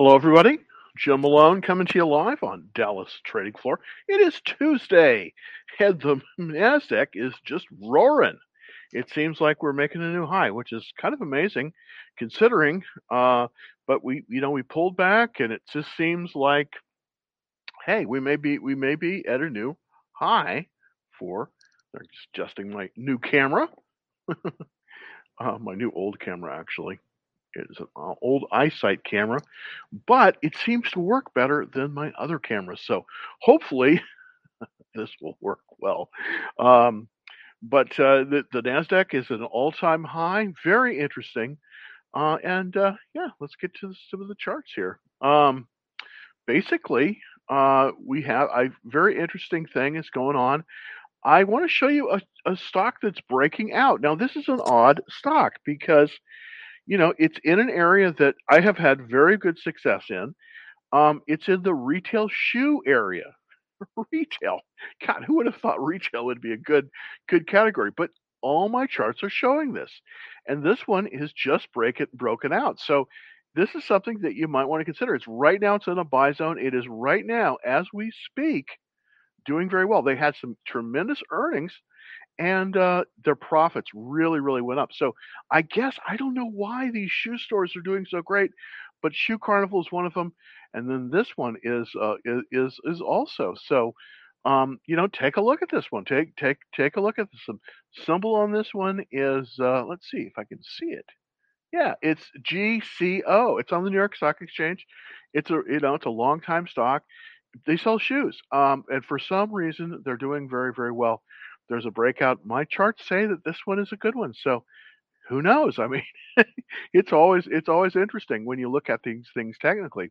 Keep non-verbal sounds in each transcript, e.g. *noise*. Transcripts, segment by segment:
Hello, everybody. Jim Malone coming to you live on Dallas Trading Floor. It is Tuesday, and the Nasdaq is just roaring. It seems like we're making a new high, which is kind of amazing, considering. Uh, but we, you know, we pulled back, and it just seems like, hey, we may be, we may be at a new high for. They're adjusting my new camera, *laughs* uh, my new old camera actually it's an old iSight camera, but it seems to work better than my other cameras. So hopefully *laughs* this will work well. Um, but uh, the, the NASDAQ is an all time high. Very interesting. Uh, and uh, yeah, let's get to some of the charts here. Um, basically, uh, we have a very interesting thing is going on. I want to show you a, a stock that's breaking out. Now, this is an odd stock because you know, it's in an area that I have had very good success in. Um, it's in the retail shoe area. *laughs* retail. God, who would have thought retail would be a good good category? But all my charts are showing this. And this one is just break it broken out. So this is something that you might want to consider. It's right now it's in a buy zone. It is right now as we speak doing very well. They had some tremendous earnings and uh, their profits really, really went up. So I guess I don't know why these shoe stores are doing so great, but Shoe Carnival is one of them, and then this one is uh, is is also. So um, you know, take a look at this one. Take take take a look at this. Symbol on this one is uh, let's see if I can see it. Yeah, it's GCO. It's on the New York Stock Exchange. It's a you know it's a long time stock. They sell shoes, um, and for some reason they're doing very very well there's a breakout. My charts say that this one is a good one. So who knows? I mean, *laughs* it's always it's always interesting when you look at these things technically.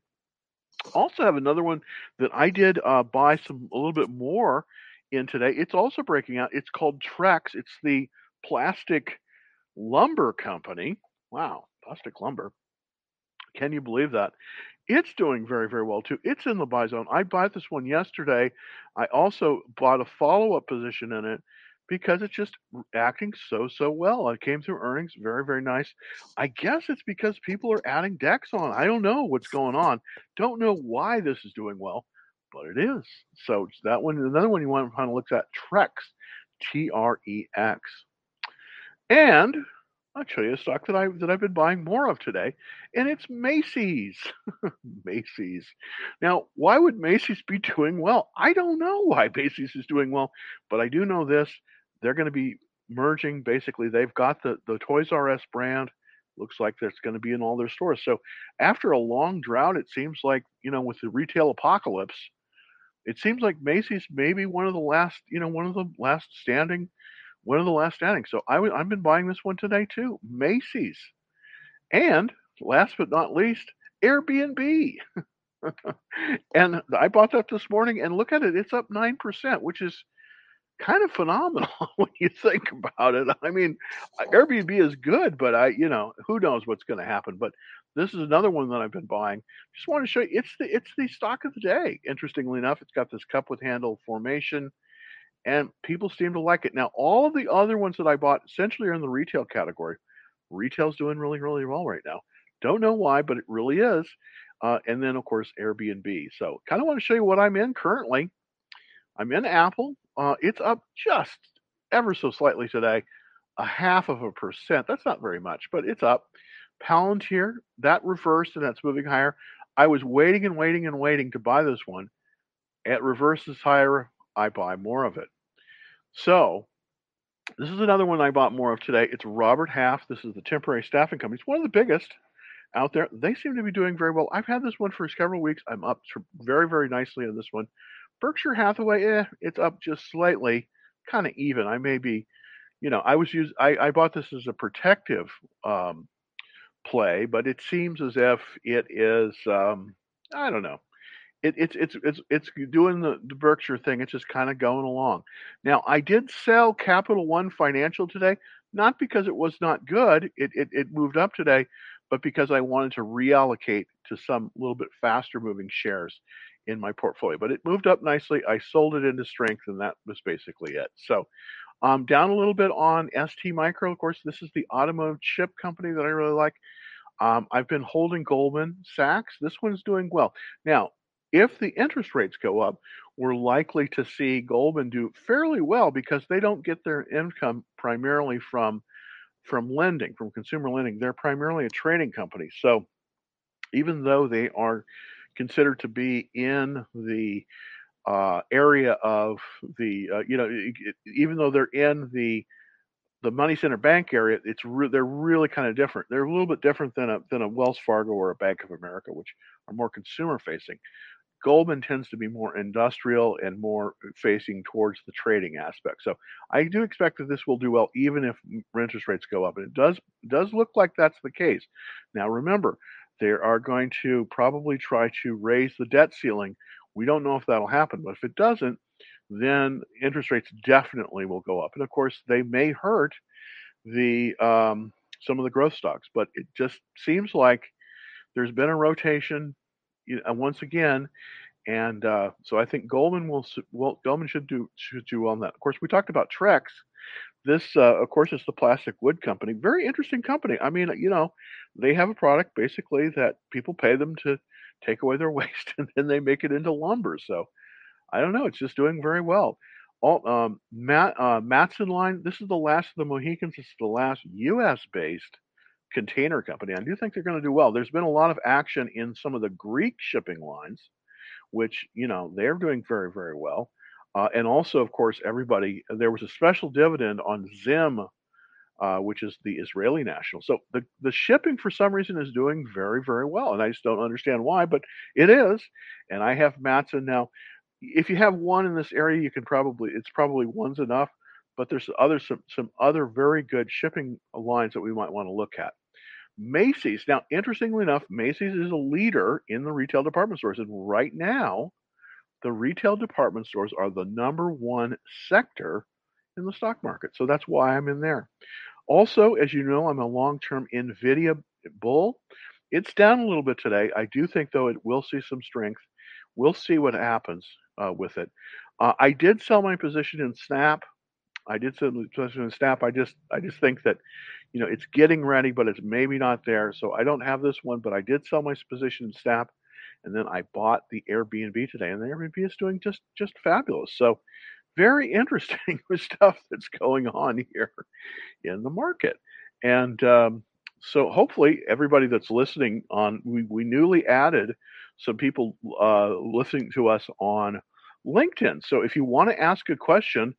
Also have another one that I did uh, buy some a little bit more in today. It's also breaking out. It's called Trex. It's the plastic lumber company. Wow, plastic lumber. Can you believe that? It's doing very, very well too. It's in the buy zone. I bought this one yesterday. I also bought a follow up position in it because it's just acting so, so well. It came through earnings very, very nice. I guess it's because people are adding decks on. I don't know what's going on. Don't know why this is doing well, but it is. So that one, another one you want to kind of look at Trex, T R E X. And I'll show you a stock that I that I've been buying more of today, and it's Macy's. *laughs* Macy's. Now, why would Macy's be doing well? I don't know why Macy's is doing well, but I do know this: they're going to be merging. Basically, they've got the the Toys R Us brand. Looks like that's going to be in all their stores. So, after a long drought, it seems like you know, with the retail apocalypse, it seems like Macy's may be one of the last, you know, one of the last standing one of the last standing. So I w- I've been buying this one today too. Macy's. And last but not least, Airbnb. *laughs* and I bought that this morning and look at it, it's up 9%, which is kind of phenomenal *laughs* when you think about it. I mean, uh, Airbnb is good, but I, you know, who knows what's going to happen. But this is another one that I've been buying. Just want to show you, it's the it's the stock of the day. Interestingly enough, it's got this cup with handle formation and people seem to like it. Now, all of the other ones that I bought essentially are in the retail category. Retail's doing really, really well right now. Don't know why, but it really is. Uh, and then, of course, Airbnb. So, kind of want to show you what I'm in currently. I'm in Apple. Uh, it's up just ever so slightly today, a half of a percent. That's not very much, but it's up. Palantir, that reversed and that's moving higher. I was waiting and waiting and waiting to buy this one. It reverses higher. I buy more of it. So this is another one I bought more of today. It's Robert Half. This is the temporary staffing company. It's one of the biggest out there. They seem to be doing very well. I've had this one for several weeks. I'm up very, very nicely on this one. Berkshire Hathaway, eh, it's up just slightly, kind of even. I may be, you know, I was used. I, I bought this as a protective um, play, but it seems as if it is. Um, I don't know it, it's it's it's it's doing the, the Berkshire thing. It's just kind of going along. Now, I did sell Capital One Financial today, not because it was not good. It it, it moved up today, but because I wanted to reallocate to some little bit faster moving shares in my portfolio. But it moved up nicely. I sold it into strength, and that was basically it. So. Um, down a little bit on ST Micro. Of course, this is the automotive chip company that I really like. Um, I've been holding Goldman Sachs. This one's doing well. Now, if the interest rates go up, we're likely to see Goldman do fairly well because they don't get their income primarily from from lending, from consumer lending. They're primarily a trading company. So even though they are considered to be in the uh, area of the, uh, you know, even though they're in the the money center bank area, it's re- they're really kind of different. They're a little bit different than a than a Wells Fargo or a Bank of America, which are more consumer facing. Goldman tends to be more industrial and more facing towards the trading aspect. So I do expect that this will do well even if interest rates go up. And it does does look like that's the case. Now remember, they are going to probably try to raise the debt ceiling. We don't know if that'll happen, but if it doesn't, then interest rates definitely will go up. And of course, they may hurt the um, some of the growth stocks, but it just seems like there's been a rotation once again, and uh, so I think Goldman will, will Goldman should do should do well on that. Of course, we talked about Trex. This, uh, of course, is the plastic wood company. Very interesting company. I mean, you know, they have a product basically that people pay them to take away their *laughs* waste, and then they make it into lumber. So I don't know. It's just doing very well. All um, Matt uh, Matson line. This is the last of the Mohicans. This is the last U.S. based container company. I do think they're going to do well. There's been a lot of action in some of the Greek shipping lines, which you know they're doing very very well. Uh, and also, of course, everybody there was a special dividend on Zim, uh, which is the Israeli national. So the the shipping for some reason is doing very very well, and I just don't understand why, but it is. And I have Matson now. If you have one in this area, you can probably it's probably one's enough but there's other some, some other very good shipping lines that we might want to look at. Macy's. Now, interestingly enough, Macy's is a leader in the retail department stores, and right now, the retail department stores are the number one sector in the stock market. So that's why I'm in there. Also, as you know, I'm a long-term Nvidia bull. It's down a little bit today. I do think, though, it will see some strength. We'll see what happens uh, with it. Uh, I did sell my position in Snap I did some discussion in Snap. I just I just think that you know it's getting ready, but it's maybe not there. So I don't have this one, but I did sell my position in Snap, and then I bought the Airbnb today, and the Airbnb is doing just just fabulous. So very *laughs* interesting stuff that's going on here in the market, and um, so hopefully everybody that's listening on we, we newly added some people uh, listening to us on LinkedIn. So if you want to ask a question,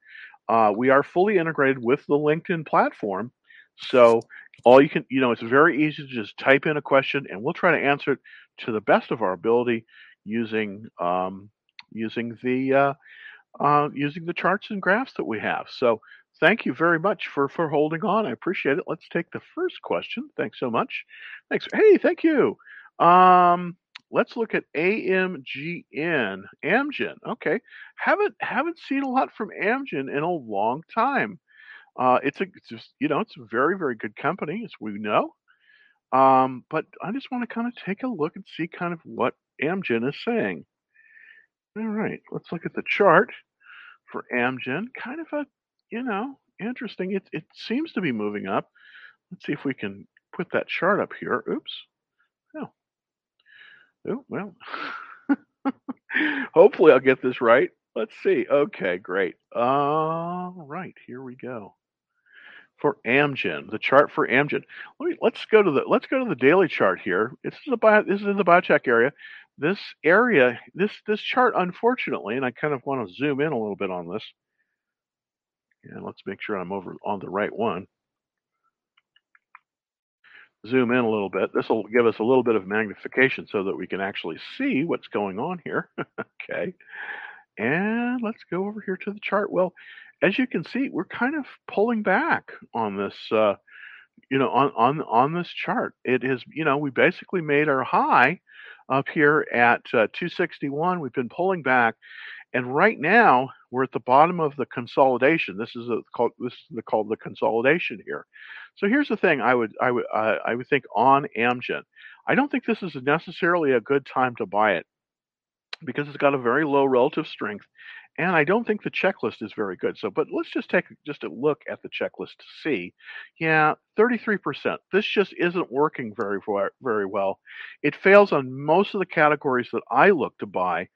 uh, we are fully integrated with the LinkedIn platform. So all you can, you know, it's very easy to just type in a question and we'll try to answer it to the best of our ability using um, using the uh, uh, using the charts and graphs that we have. So thank you very much for for holding on. I appreciate it. Let's take the first question. Thanks so much. Thanks. Hey, thank you. Um, let's look at AMGN. Amgen. Okay. Haven't haven't seen a lot from Amgen in a long time. Uh, it's a it's just you know it's a very very good company as we know. Um, but I just want to kind of take a look and see kind of what Amgen is saying. All right, let's look at the chart for Amgen. Kind of a you know interesting. It it seems to be moving up. Let's see if we can put that chart up here. Oops. Oh, well, *laughs* hopefully I'll get this right. Let's see. Okay, great. All right, here we go. For Amgen, the chart for Amgen. Let me, let's go to the let's go to the daily chart here. This is a bio, this is in the biotech area. This area, this this chart, unfortunately, and I kind of want to zoom in a little bit on this. And let's make sure I'm over on the right one zoom in a little bit. This will give us a little bit of magnification so that we can actually see what's going on here. *laughs* okay. And let's go over here to the chart. Well, as you can see, we're kind of pulling back on this, uh, you know, on, on, on this chart. It is, you know, we basically made our high up here at uh, 261. We've been pulling back and right now, we're at the bottom of the consolidation. This is a, called this is the, called the consolidation here. So here's the thing: I would I would uh, I would think on Amgen. I don't think this is necessarily a good time to buy it because it's got a very low relative strength, and I don't think the checklist is very good. So, but let's just take just a look at the checklist to see. Yeah, 33%. This just isn't working very very well. It fails on most of the categories that I look to buy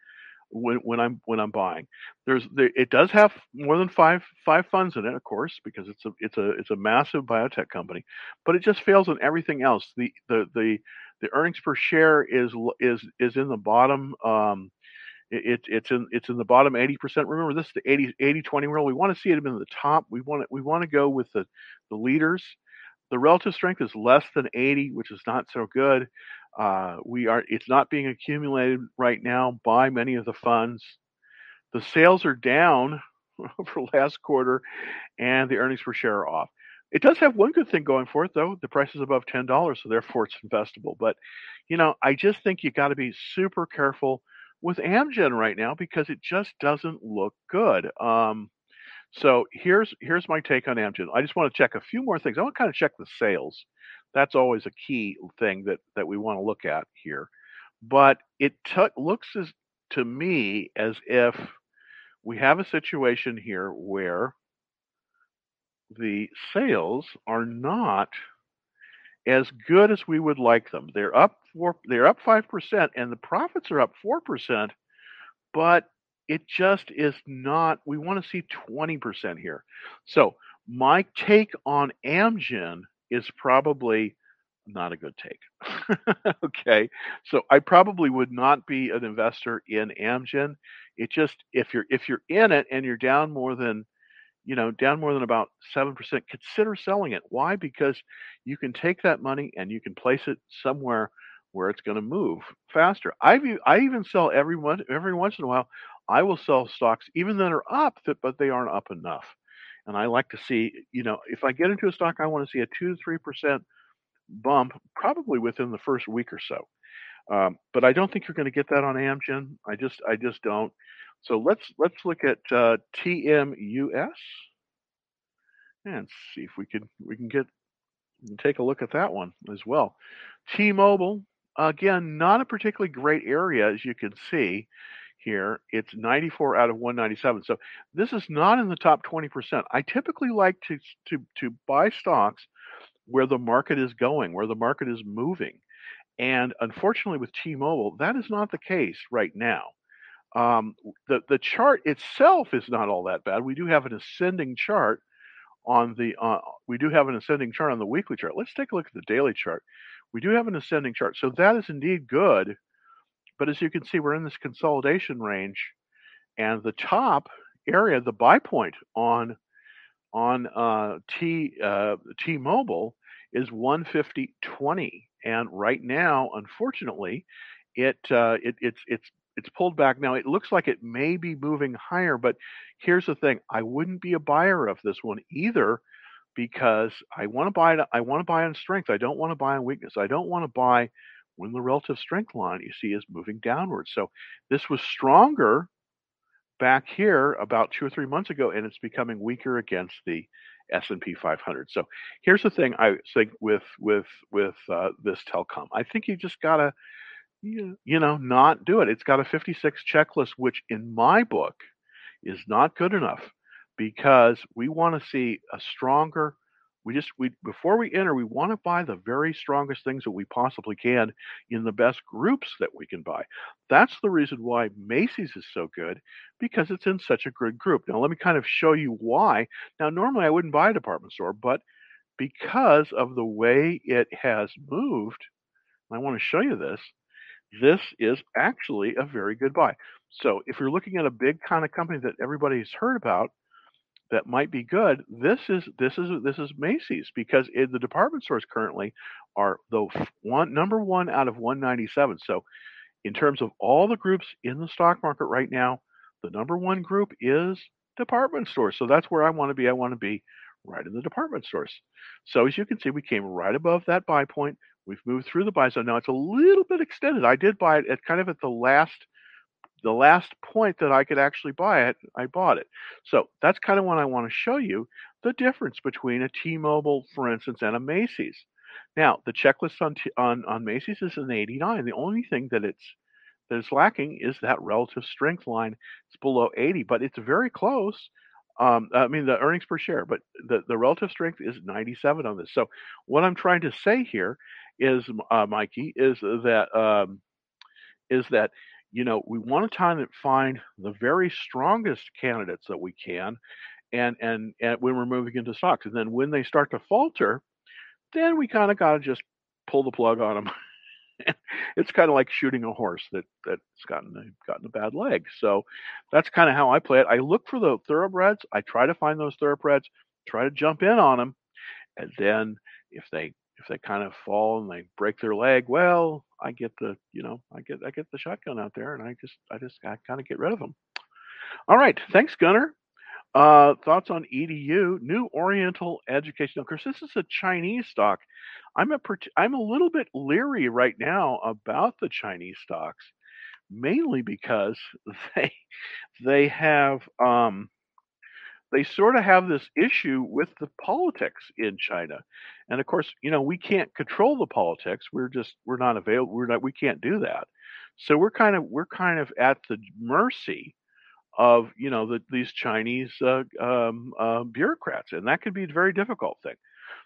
when, when I'm when I'm buying. There's there, it does have more than five five funds in it, of course, because it's a it's a it's a massive biotech company, but it just fails on everything else. The the the the earnings per share is is is in the bottom. Um, it, it's in it's in the bottom 80%. Remember, this is the 80 80 20 rule. We want to see it in the top. We want to, we want to go with the the leaders. The relative strength is less than 80, which is not so good. Uh, we are it's not being accumulated right now by many of the funds. The sales are down *laughs* over last quarter, and the earnings per share are off. It does have one good thing going for it, though. The price is above ten dollars, so therefore it's investable. But you know, I just think you got to be super careful with Amgen right now because it just doesn't look good. Um, so here's here's my take on Amgen. I just want to check a few more things. I want to kind of check the sales. That's always a key thing that that we want to look at here. But it t- looks as to me as if we have a situation here where the sales are not as good as we would like them. They're up four, they're up five percent, and the profits are up four percent, but it just is not. We want to see twenty percent here. So my take on Amgen is probably not a good take. *laughs* okay, so I probably would not be an investor in Amgen. It just if you're if you're in it and you're down more than you know, down more than about 7%, consider selling it. Why? Because you can take that money and you can place it somewhere where it's going to move faster. I I even sell every once every once in a while. I will sell stocks even that are up, but they aren't up enough. And I like to see, you know, if I get into a stock, I want to see a two to three percent bump, probably within the first week or so. Um, but I don't think you're going to get that on Amgen. I just I just don't. So let's let's look at uh, TMUS and see if we can we can get take a look at that one as well. T-Mobile again, not a particularly great area as you can see here. It's 94 out of 197. So this is not in the top 20%. I typically like to to to buy stocks where the market is going, where the market is moving. And unfortunately with T-Mobile, that is not the case right now. Um, the the chart itself is not all that bad. We do have an ascending chart on the uh, we do have an ascending chart on the weekly chart. Let's take a look at the daily chart. We do have an ascending chart, so that is indeed good. But as you can see, we're in this consolidation range, and the top area, the buy point on on uh, T uh, T-Mobile is 150.20, and right now, unfortunately, it, uh, it it's it's it's pulled back now. It looks like it may be moving higher, but here's the thing: I wouldn't be a buyer of this one either because I want to buy. I want to buy on strength. I don't want to buy on weakness. I don't want to buy when the relative strength line you see is moving downwards. So this was stronger back here about two or three months ago, and it's becoming weaker against the S&P 500. So here's the thing I think with with with uh, this telecom. I think you just gotta you know, not do it. It's got a 56 checklist, which in my book is not good enough because we want to see a stronger. We just we before we enter, we want to buy the very strongest things that we possibly can in the best groups that we can buy. That's the reason why Macy's is so good because it's in such a good group. Now let me kind of show you why. Now normally I wouldn't buy a department store, but because of the way it has moved, I want to show you this this is actually a very good buy. So if you're looking at a big kind of company that everybody's heard about that might be good, this is this is this is Macy's because the department stores currently are the one number one out of 197. So in terms of all the groups in the stock market right now, the number one group is department stores. So that's where I want to be. I want to be right in the department stores. So as you can see, we came right above that buy point. We've moved through the buy zone. Now it's a little bit extended. I did buy it at kind of at the last the last point that I could actually buy it, I bought it. So that's kind of what I want to show you the difference between a T-Mobile, for instance, and a Macy's. Now the checklist on on on Macy's is an 89. The only thing that it's that is lacking is that relative strength line. It's below 80, but it's very close. Um, I mean, the earnings per share, but the, the relative strength is 97 on this. So, what I'm trying to say here is, uh, Mikey, is that um, is that you know we want to try to find the very strongest candidates that we can, and and, and when we're moving into stocks, and then when they start to falter, then we kind of got to just pull the plug on them. *laughs* it's kind of like shooting a horse that that's gotten gotten a bad leg. So that's kind of how I play it. I look for the thoroughbreds. I try to find those thoroughbreds, try to jump in on them, and then if they if they kind of fall and they break their leg, well, I get the you know I get I get the shotgun out there and I just I just I kind of get rid of them. All right, thanks, Gunner. Uh, thoughts on EDU, New Oriental Education. Of course, this is a Chinese stock. I'm a I'm a little bit leery right now about the Chinese stocks, mainly because *laughs* they they have um, they sort of have this issue with the politics in China, and of course, you know we can't control the politics. We're just we're not available. We're not we can't do that. So we're kind of we're kind of at the mercy of you know the, these Chinese uh, um, uh, bureaucrats, and that could be a very difficult thing.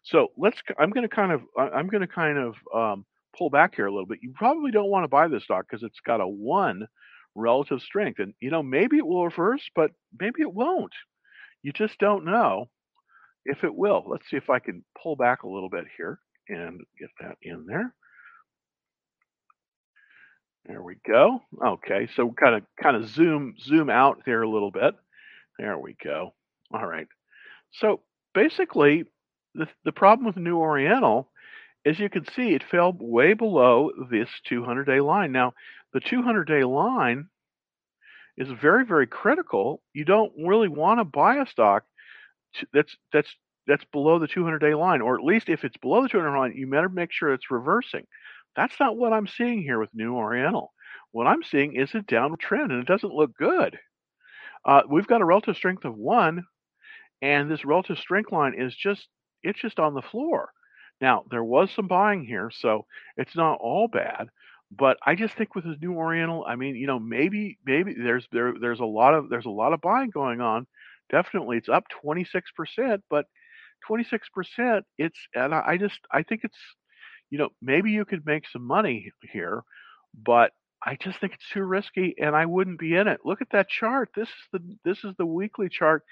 So let's. I'm going to kind of. I'm going to kind of um, pull back here a little bit. You probably don't want to buy this stock because it's got a one relative strength, and you know maybe it will reverse, but maybe it won't. You just don't know if it will. Let's see if I can pull back a little bit here and get that in there. There we go. Okay, so kind of kind of zoom zoom out there a little bit. There we go. All right. So basically, the the problem with New Oriental, as you can see, it fell way below this 200-day line. Now, the 200-day line is very very critical. You don't really want to buy a stock that's that's that's below the 200-day line, or at least if it's below the 200 line, you better make sure it's reversing. That's not what I'm seeing here with New Oriental. What I'm seeing is a downward trend, and it doesn't look good. Uh, we've got a relative strength of one, and this relative strength line is just it's just on the floor. Now there was some buying here, so it's not all bad. But I just think with this new Oriental, I mean, you know, maybe maybe there's there there's a lot of there's a lot of buying going on. Definitely, it's up 26 percent, but 26 percent, it's and I, I just I think it's you know, maybe you could make some money here, but I just think it's too risky and I wouldn't be in it. Look at that chart. This is the this is the weekly chart.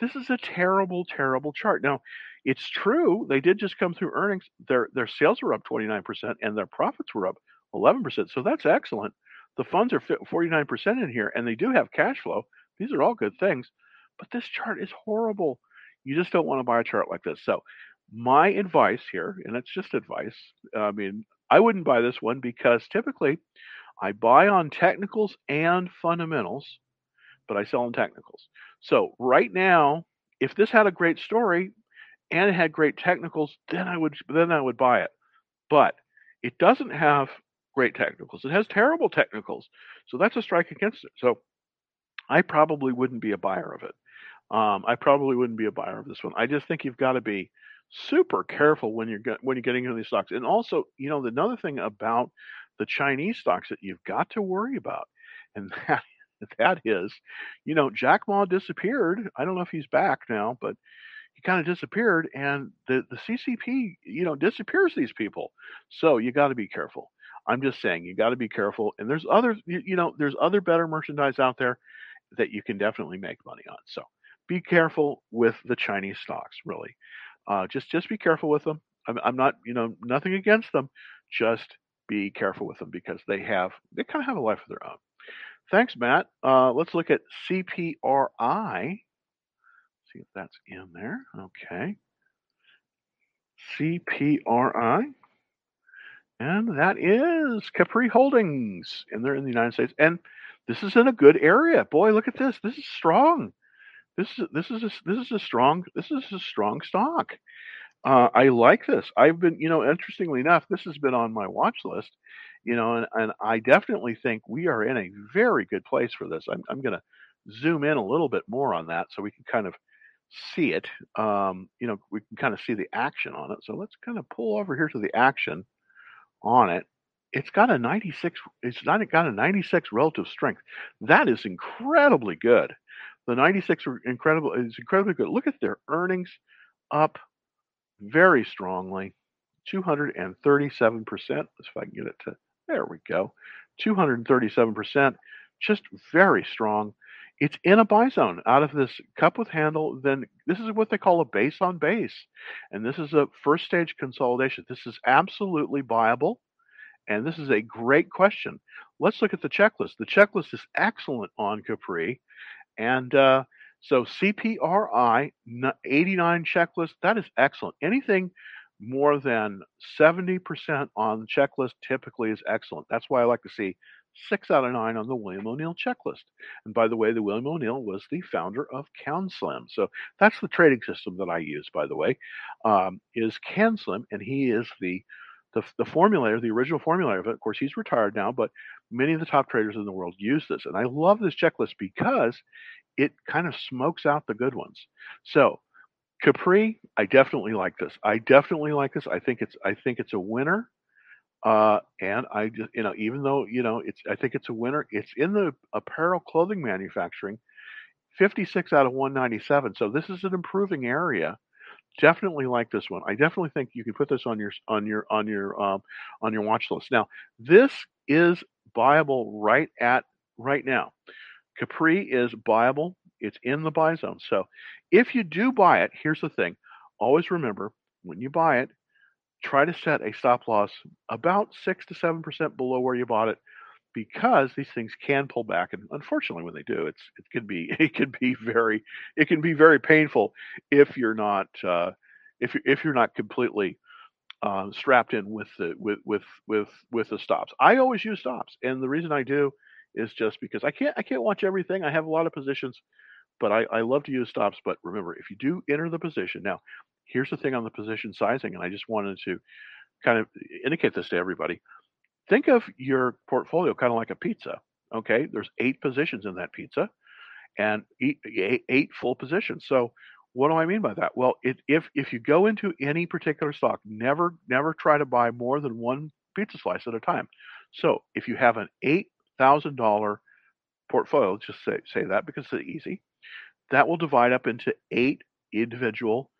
This is a terrible, terrible chart. Now, it's true, they did just come through earnings. Their their sales were up 29% and their profits were up 11%. So that's excellent. The funds are 49% in here and they do have cash flow. These are all good things. But this chart is horrible. You just don't want to buy a chart like this. So my advice here, and it's just advice. I mean, I wouldn't buy this one because typically I buy on technicals and fundamentals, but I sell on technicals. So right now, if this had a great story and it had great technicals, then I would then I would buy it. But it doesn't have great technicals. It has terrible technicals. So that's a strike against it. So I probably wouldn't be a buyer of it. Um, I probably wouldn't be a buyer of this one. I just think you've got to be super careful when you're when you're getting into these stocks. And also, you know, another thing about the Chinese stocks that you've got to worry about, and *laughs* that that is, you know, Jack Ma disappeared. I don't know if he's back now, but he kind of disappeared, and the the CCP, you know, disappears these people. So you got to be careful. I'm just saying you got to be careful. And there's other, you, know, there's other better merchandise out there that you can definitely make money on. So be careful with the Chinese stocks, really. Uh, just just be careful with them. I'm, I'm not, you know, nothing against them. Just be careful with them because they have they kind of have a life of their own. Thanks, Matt. Uh, let's look at CPRI. See if that's in there. Okay. CPRI. And that is Capri Holdings. And they're in the United States. And this is in a good area. Boy, look at this. This is strong. This is this is a, this is a strong this is a strong stock. Uh, I like this. I've been, you know, interestingly enough, this has been on my watch list, you know, and, and I definitely think we are in a very good place for this. I'm, I'm going to zoom in a little bit more on that so we can kind of see it. Um, you know, we can kind of see the action on it. So let's kind of pull over here to the action on it. it's got a 96. It's not got a 96 relative strength. That is incredibly good. The 96 are incredible is incredibly good. Look at their earnings up very strongly, 237%. If I can get it to there we go, 237%, just very strong. It's in a buy zone out of this cup with handle. Then this is what they call a base on base, and this is a first stage consolidation. This is absolutely viable. And this is a great question. Let's look at the checklist. The checklist is excellent on Capri. And uh, so CPRI 89 checklist, that is excellent. Anything more than 70% on the checklist typically is excellent. That's why I like to see six out of nine on the William O'Neill checklist. And by the way, the William O'Neill was the founder of CAN SLIM. So that's the trading system that I use, by the way, um, is CAN SLIM, and he is the the, the formulator, the original formulator of it. Of course, he's retired now, but many of the top traders in the world use this. And I love this checklist because it kind of smokes out the good ones. So Capri, I definitely like this. I definitely like this. I think it's I think it's a winner. Uh, and I just you know even though you know it's I think it's a winner. It's in the apparel clothing manufacturing, 56 out of 197. So this is an improving area definitely like this one. I definitely think you can put this on your on your on your um, on your watch list. Now, this is buyable right at right now. Capri is buyable. It's in the buy zone. So, if you do buy it, here's the thing. Always remember when you buy it, try to set a stop loss about six to seven percent below where you bought it because these things can pull back and unfortunately when they do it's it can be *laughs* it can be very it can be very painful if you're not uh, if you're if you're not completely uh, strapped in with the with with with with the stops. I always use stops and the reason i do is just because i can't i can't watch everything. I have a lot of positions but i i love to use stops but remember if you do enter the position now here's the thing on the position sizing and i just wanted to kind of indicate this to everybody Think of your portfolio kind of like a pizza. Okay, there's eight positions in that pizza, and eight, eight full positions. So what do I mean by that? Well, it, if if you go into any particular stock, never never try to buy more than one pizza slice at a time. So if you have an eight thousand dollar portfolio, just say say that because it's easy. That will divide up into eight individual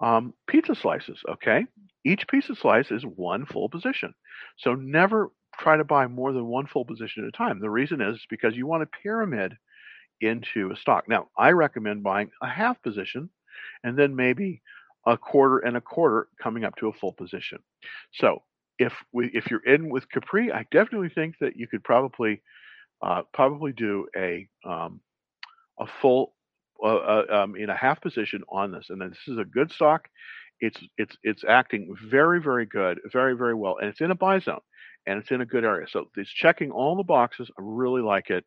um, pizza slices. Okay, each pizza slice is one full position. So never try to buy more than one full position at a time. The reason is because you want a pyramid into a stock. Now, I recommend buying a half position and then maybe a quarter and a quarter coming up to a full position. So if we, if you're in with Capri, I definitely think that you could probably uh, probably do a um, a full uh, um, in a half position on this. And then this is a good stock. It's it's it's acting very very good, very very well, and it's in a buy zone, and it's in a good area. So it's checking all the boxes. I really like it.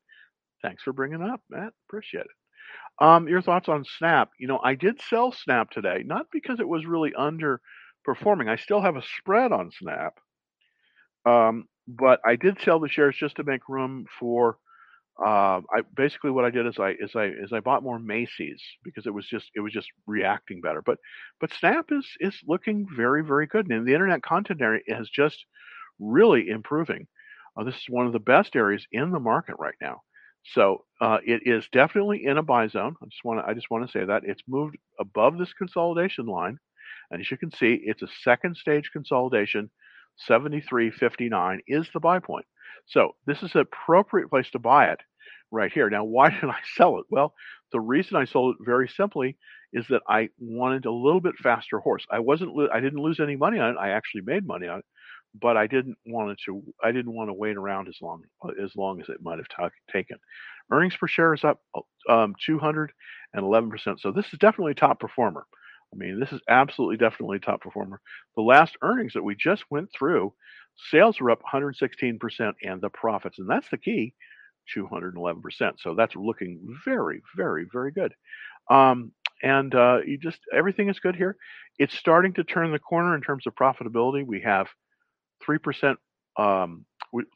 Thanks for bringing up, Matt. Appreciate it. Um, your thoughts on Snap? You know, I did sell Snap today, not because it was really underperforming. I still have a spread on Snap, um, but I did sell the shares just to make room for uh, I basically what I did is I is I is I bought more Macy's because it was just it was just reacting better. But but Snap is is looking very very good, and the internet content area is just really improving. Uh, this is one of the best areas in the market right now. So uh, it is definitely in a buy zone. I just want I just want to say that it's moved above this consolidation line, and as you can see, it's a second stage consolidation. 73.59 is the buy point. So this is an appropriate place to buy it right here. Now, why *laughs* did I sell it? Well, the reason I sold it very simply is that I wanted a little bit faster horse. I wasn't, I didn't lose any money on it. I actually made money on it, but I didn't want it to, I didn't want to wait around as long, as long as it might have t- taken. Earnings per share is up um, 211%. So this is definitely top performer. I mean, this is absolutely definitely top performer. The last earnings that we just went through, sales were up 116%, and the profits, and that's the key, 211%. So that's looking very, very, very good. Um, and uh, you just everything is good here. It's starting to turn the corner in terms of profitability. We have three percent, um,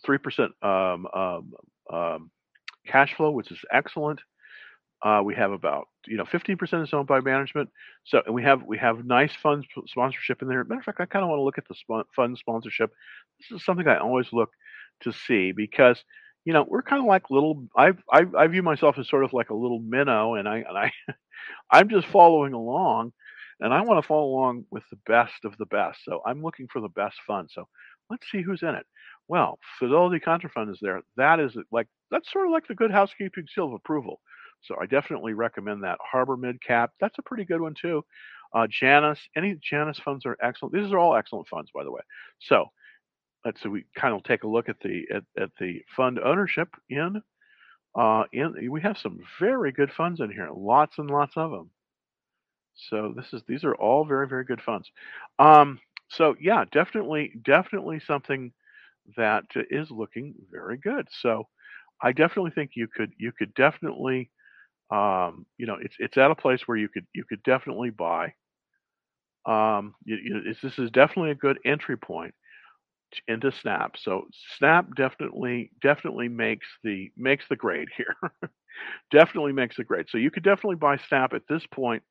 three percent um, um, cash flow, which is excellent. Uh, we have about you know 15% is owned by management. So and we have we have nice fund sponsorship in there. Matter of fact, I kind of want to look at the sp- fund sponsorship. This is something I always look to see because you know we're kind of like little. I, I I view myself as sort of like a little minnow, and I and I *laughs* I'm just following along, and I want to follow along with the best of the best. So I'm looking for the best fund. So let's see who's in it. Well, Fidelity Contrafund is there. That is like that's sort of like the good housekeeping seal of approval. So I definitely recommend that. Harbor Mid Cap, that's a pretty good one too. Uh, Janus, any Janus funds are excellent. These are all excellent funds, by the way. So let's see, we kind of take a look at the at, at the fund ownership in uh, in we have some very good funds in here, lots and lots of them. So this is these are all very very good funds. Um, so yeah, definitely definitely something that is looking very good. So I definitely think you could you could definitely um, you know, it's it's at a place where you could you could definitely buy. Um, you, you, this is definitely a good entry point into Snap. So Snap definitely definitely makes the makes the grade here. *laughs* definitely makes the grade. So you could definitely buy Snap at this point.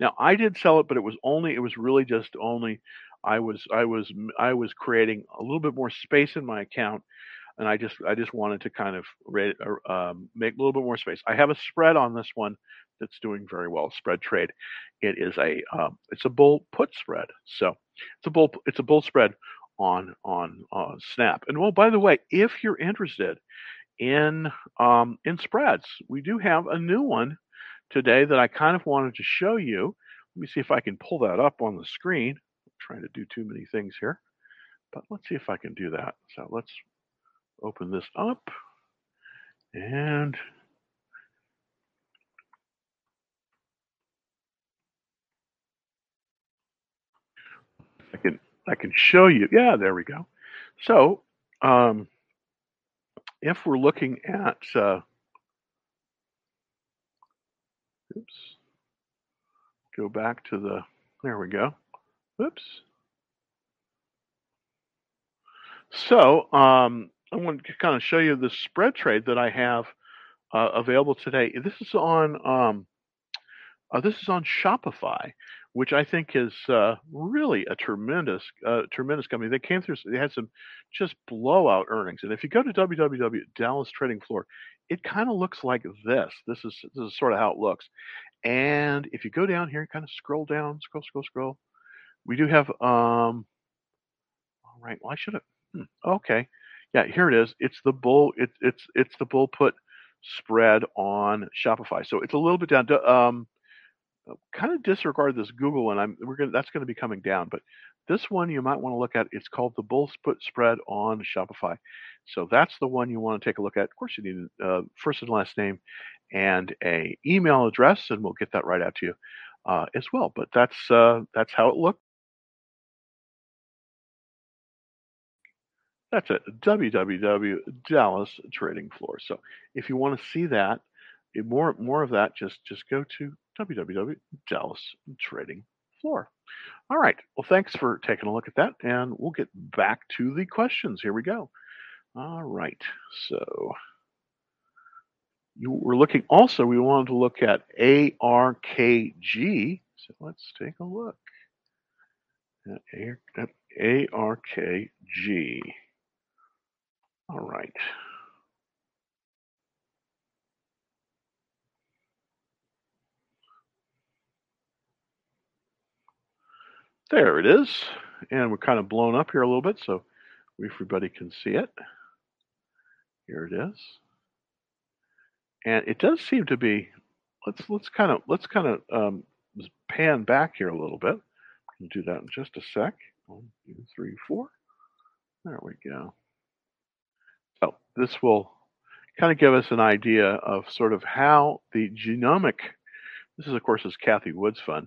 Now I did sell it, but it was only it was really just only I was I was I was creating a little bit more space in my account and I just I just wanted to kind of um, make a little bit more space. I have a spread on this one that's doing very well. Spread trade. It is a um, it's a bull put spread. So it's a bull it's a bull spread on on uh, Snap. And well, by the way, if you're interested in um, in spreads, we do have a new one today that I kind of wanted to show you. Let me see if I can pull that up on the screen. I'm trying to do too many things here, but let's see if I can do that. So let's open this up and I can show you. Yeah, there we go. So um, if we're looking at uh, oops, go back to the there we go. Oops. So um, I want to kind of show you the spread trade that I have uh, available today. This is on um, uh, this is on Shopify, which I think is uh, really a tremendous uh, tremendous company. They came through. They had some just blowout earnings, and if you go to www Dallas Trading Floor, it kind of looks like this. This is this is sort of how it looks. And if you go down here, and kind of scroll down, scroll, scroll, scroll. We do have um. All right. Well, I should have. Hmm, okay. Yeah, here it is. It's the bull. It's it's it's the bull put spread on Shopify. So it's a little bit down. Um, kind of disregard this Google one. I'm we're gonna that's going to be coming down, but this one you might want to look at. It's called the bull put spread on Shopify. So that's the one you want to take a look at. Of course, you need a uh, first and last name and a email address, and we'll get that right out to you uh, as well. But that's uh, that's how it looked. That's it, www Dallas Trading Floor. So if you want to see that, more more of that, just just go to www Dallas Trading Floor. All right. Well, thanks for taking a look at that, and we'll get back to the questions. Here we go. All right. So you were looking also. We wanted to look at ARKG. So let's take a look at ARKG. All right. There it is. And we're kind of blown up here a little bit so everybody can see it. Here it is. And it does seem to be let's let's kind of let's kind of um, pan back here a little bit. We can do that in just a sec. One, two, three, four. There we go. So this will kind of give us an idea of sort of how the genomic, this is of course is Cathie Wood's fund.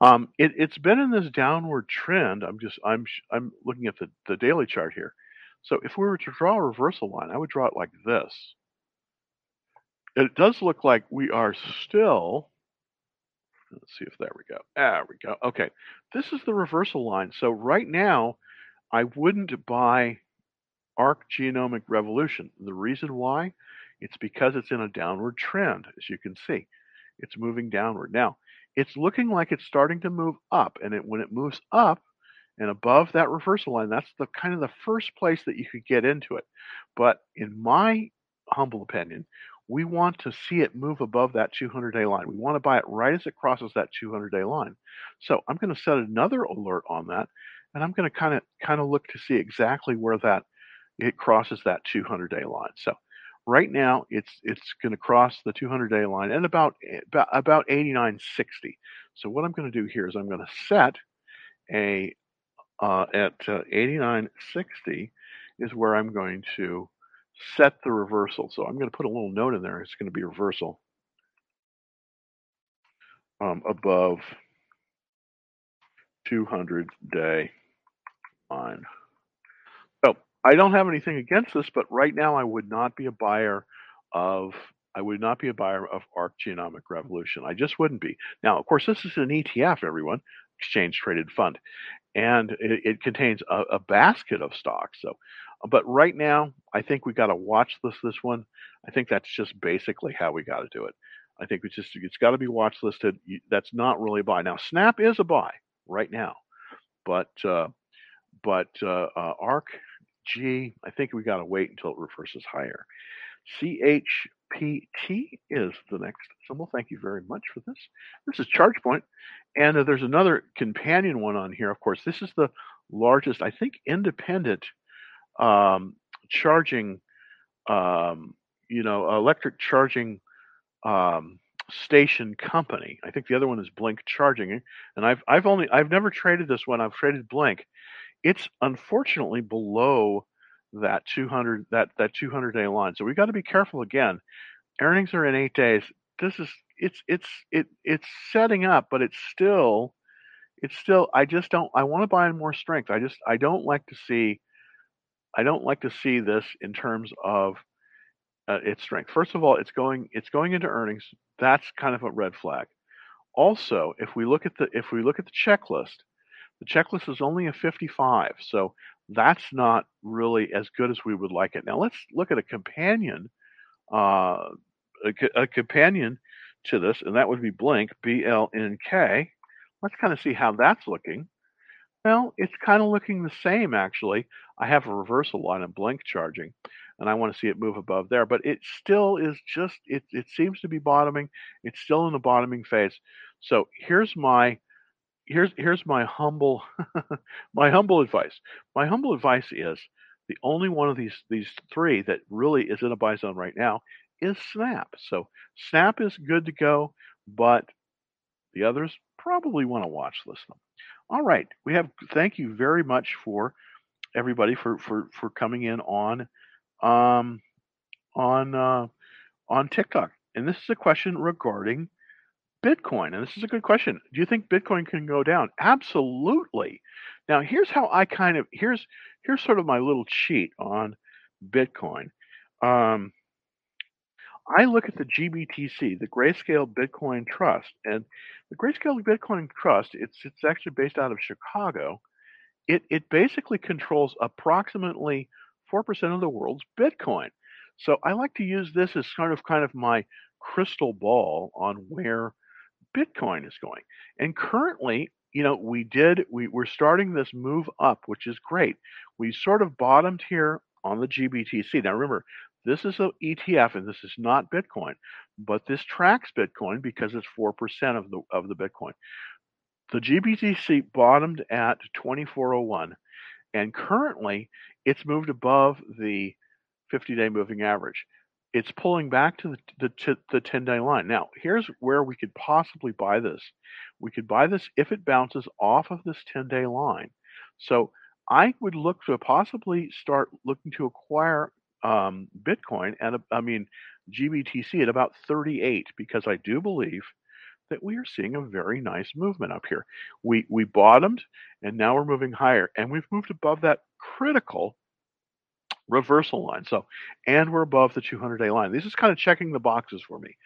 Um, it, it's been in this downward trend. I'm just, I'm, I'm looking at the, the daily chart here. So if we were to draw a reversal line, I would draw it like this. It does look like we are still, let's see if there we go. There we go. Okay. This is the reversal line. So right now, I wouldn't buy ARK Genomic Revolution. The reason why It's because it's in a downward trend, as you can see. It's moving downward. Now, it's looking like it's starting to move up, and it, when it moves up and above that reversal line, that's the kind of the first place that you could get into it. But in my humble opinion, we want to see it move above that 200 day line. We want to buy it right as it crosses that 200 day line. So I'm going to set another alert on that, and I'm going to kind of kind of look to see exactly where that it crosses that 200 day line. So right now it's it's going to cross the 200 day line and about about, about 89.60. So what I'm going to do here is I'm going to set a uh, at uh, 89.60 is where I'm going to set the reversal. So I'm going to put a little note in there. It's going to be reversal um, above 200 day line. I don't have anything against this, but right now I would not be a buyer of I would not be a buyer of ARK Genomic Revolution. I just wouldn't be. Now, of course, this is an ETF, everyone, exchange traded fund, and it, it contains a, a, basket of stocks. So but right now, I think we got to watch this this one. I think that's just basically how we got to do it. I think we just it's got to be watch listed. That's not really a buy. Now, Snap is a buy right now, but uh, but uh, uh, ARK G, I think we got to wait until it reverses higher. CHPT is the next symbol. Thank you very much for this. This is ChargePoint, and uh, there's another companion one on here. Of course, this is the largest, I think, independent um, charging, um, you know, electric charging um, station company. I think the other one is Blink Charging, and I've I've only I've never traded this one. I've traded Blink. It's unfortunately below that 200 that that 200 day line. So we've got to be careful again. Earnings are in eight days. This is it's it's it it's setting up, but it's still it's still I just don't I want to buy more strength. I just I don't like to see I don't like to see this in terms of uh, its strength. First of all, it's going it's going into earnings. That's kind of a red flag. Also, if we look at the if we look at the checklist, the checklist is only a 55, so that's not really as good as we would like it. Now let's look at a companion, uh, a, a companion to this, and that would be Blink, B L N K. Let's kind of see how that's looking. Well, it's kind of looking the same actually. I have a reversal line of blink charging and I want to see it move above there, but it still is just it it seems to be bottoming. It's still in the bottoming phase. So here's my here's here's my humble *laughs* my humble advice. My humble advice is the only one of these these three that really is in a buy zone right now is Snap. So Snap is good to go, but the others probably want to watch list them. All right, we have. Thank you very much for everybody for for for coming in on um on uh, on TikTok. And this is a question regarding Bitcoin, and this is a good question. Do you think Bitcoin can go down? Absolutely. Now, here's how I kind of here's here's sort of my little cheat on Bitcoin. Um, I look at the GBTC, the Grayscale Bitcoin Trust, and the Grayscale Bitcoin Trust, it's it's actually based out of Chicago. It it basically controls approximately four percent of the world's Bitcoin. So I like to use this as sort of kind of my crystal ball on where Bitcoin is going. And currently, you know, we did we, we're starting this move up, which is great. We sort of bottomed here on the GBTC. Now remember, this is an ETF and this is not Bitcoin, but this tracks Bitcoin because it's 4% of the of the Bitcoin. The GBTC bottomed at 2401 and currently it's moved above the 50-day moving average. It's pulling back to the, the, the 10-day line. Now, here's where we could possibly buy this. We could buy this if it bounces off of this 10-day line. So I would look to possibly start looking to acquire um, Bitcoin and I mean GBTC at about 38 because I do believe that we are seeing a very nice movement up here. We we bottomed and now we're moving higher and we've moved above that critical reversal line. So, and we're above the 200 day line. This is kind of checking the boxes for me.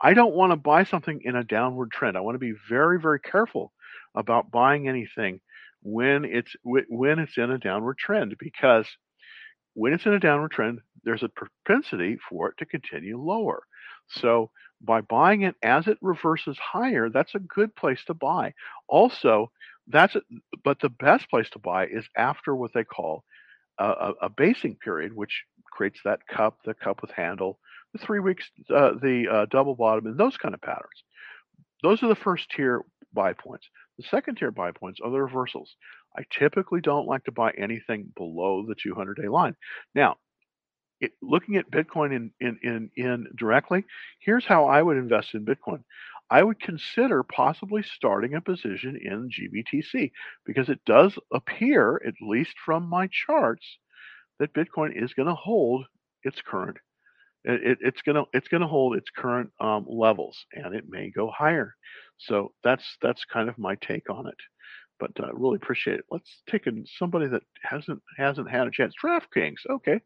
I don't want to buy something in a downward trend. I want to be very very careful about buying anything when it's when it's in a downward trend because when it's in a downward trend, there's a propensity for it to continue lower. So by buying it as it reverses higher, that's a good place to buy. Also, that's but the best place to buy is after what they call a, a, basing period, which creates that cup, the cup with handle, the three weeks, uh, the uh, double bottom, and those kind of patterns. Those are the first tier buy points. The second tier buy points are the reversals. I typically don't like to buy anything below the 200 day line. Now, it, looking at Bitcoin in, in, in, in directly, here's how I would invest in Bitcoin. I would consider possibly starting a position in GBTC because it does appear, at least from my charts, that Bitcoin is going to hold its current. It, it's going to it's going to hold its current um, levels, and it may go higher. So that's that's kind of my take on it. But I uh, really appreciate it. Let's take in somebody that hasn't hasn't had a chance. DraftKings. Okay,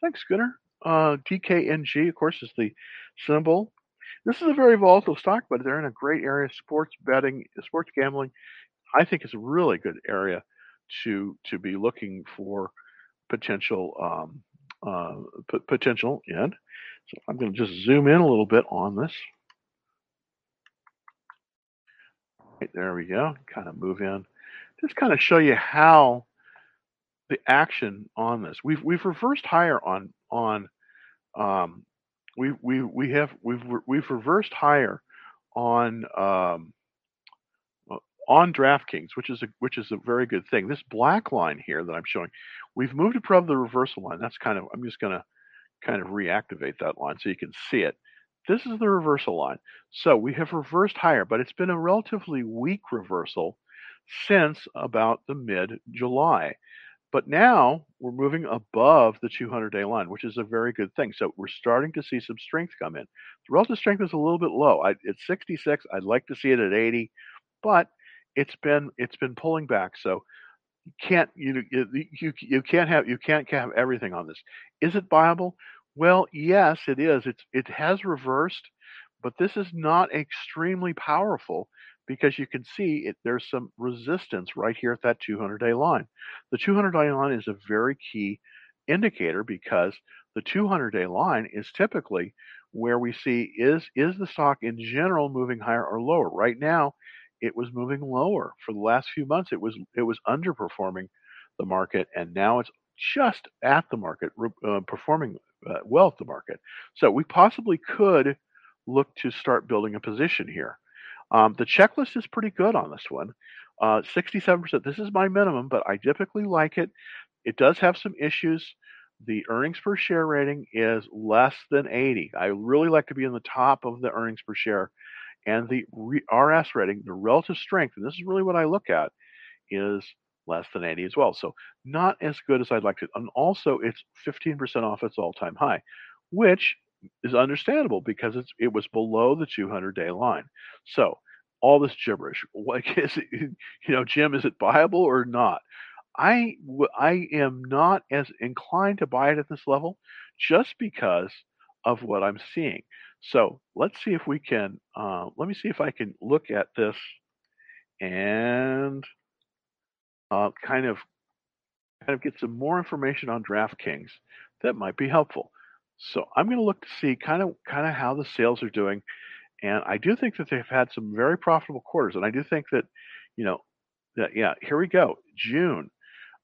thanks, Gunnar. Uh, DKNG, of course, is the symbol. This is a very volatile stock, but they're in a great area. Sports betting, sports gambling, I think is a really good area to to be looking for potential um, uh, p- potential in. So I'm going to just zoom in a little bit on this. Right, there we go. Kind of move in. Just kind of show you how the action on this. We've we've reversed higher on on um, we we we have we've we've reversed higher on um, uh, on DraftKings, which is a which is a very good thing. This black line here that I'm showing, we've moved above the reversal line. That's kind of I'm just going to kind of reactivate that line so you can see it. This is the reversal line. So we have reversed higher, but it's been a relatively weak reversal since about the mid July. But now we're moving above the 200 day line, which is a very good thing. So we're starting to see some strength come in. The relative strength is a little bit low. I, it's 66. I'd like to see it at 80, but it's been it's been pulling back. So you can't you you you can't have you can't have everything on this. Is it viable? Well, yes, it is. It's it has reversed, but this is not extremely powerful because you can see it, there's some resistance right here at that 200 day line. The 200 day line is a very key indicator because the 200 day line is typically where we see is is the stock in general moving higher or lower. Right now, it was moving lower for the last few months. It was it was underperforming the market, and now it's just at the market, uh, performing uh, well at the market. So we possibly could look to start building a position here. Um, the checklist is pretty good on this one. Uh, 67%. This is my minimum, but I typically like it. It does have some issues. The earnings per share rating is less than 80. I really like to be in the top of the earnings per share. And the RS rating, the relative strength, and this is really what I look at, is less than 80 as well. So not as good as I'd like to. And also, it's 15% off its all-time high, which is understandable because it's it was below the 200 day line. So all this gibberish, *laughs* like is it, you know, Jim, is it viable or not? I I am not as inclined to buy it at this level, just because of what I'm seeing. So let's see if we can. Uh, let me see if I can look at this and uh, kind of kind of get some more information on DraftKings that might be helpful. So I'm going to look to see kind of kind of how the sales are doing, and I do think that they've had some very profitable quarters, and I do think that, you know, that yeah, here we go, June,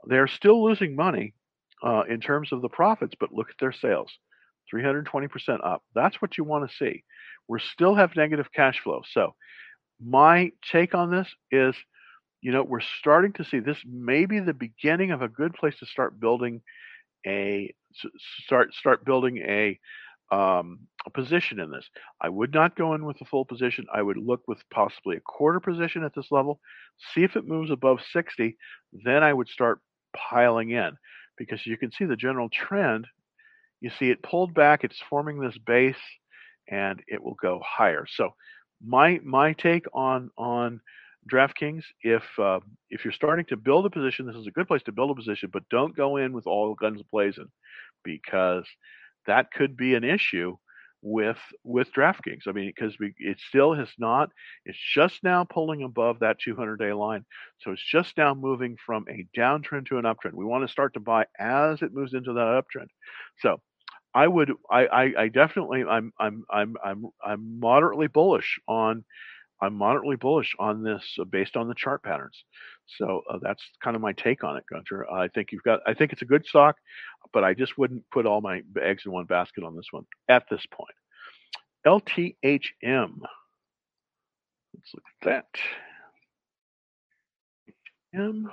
they're still losing money uh, in terms of the profits, but look at their sales, 320% up. That's what you want to see. We still have negative cash flow. So my take on this is, you know, we're starting to see this may be the beginning of a good place to start building a start start building a um, a position in this. I would not go in with a full position. I would look with possibly a quarter position at this level, see if it moves above 60. Then I would start piling in because you can see the general trend. You see it pulled back. It's forming this base, and it will go higher. So my my take on on DraftKings, if uh, if you're starting to build a position, this is a good place to build a position, but don't go in with all guns blazing, because that could be an issue with with DraftKings. I mean, because it still has not. It's just now pulling above that 200-day line, so it's just now moving from a downtrend to an uptrend. We want to start to buy as it moves into that uptrend. So I would, I, I, I definitely, I'm, I'm, I'm, I'm, I'm moderately bullish on, I'm moderately bullish on this uh, based on the chart patterns. So uh, that's kind of my take on it, Gunter. I think you've got, I think it's a good stock, but I just wouldn't put all my eggs in one basket on this one at this point. LTHM. Let's look at that. M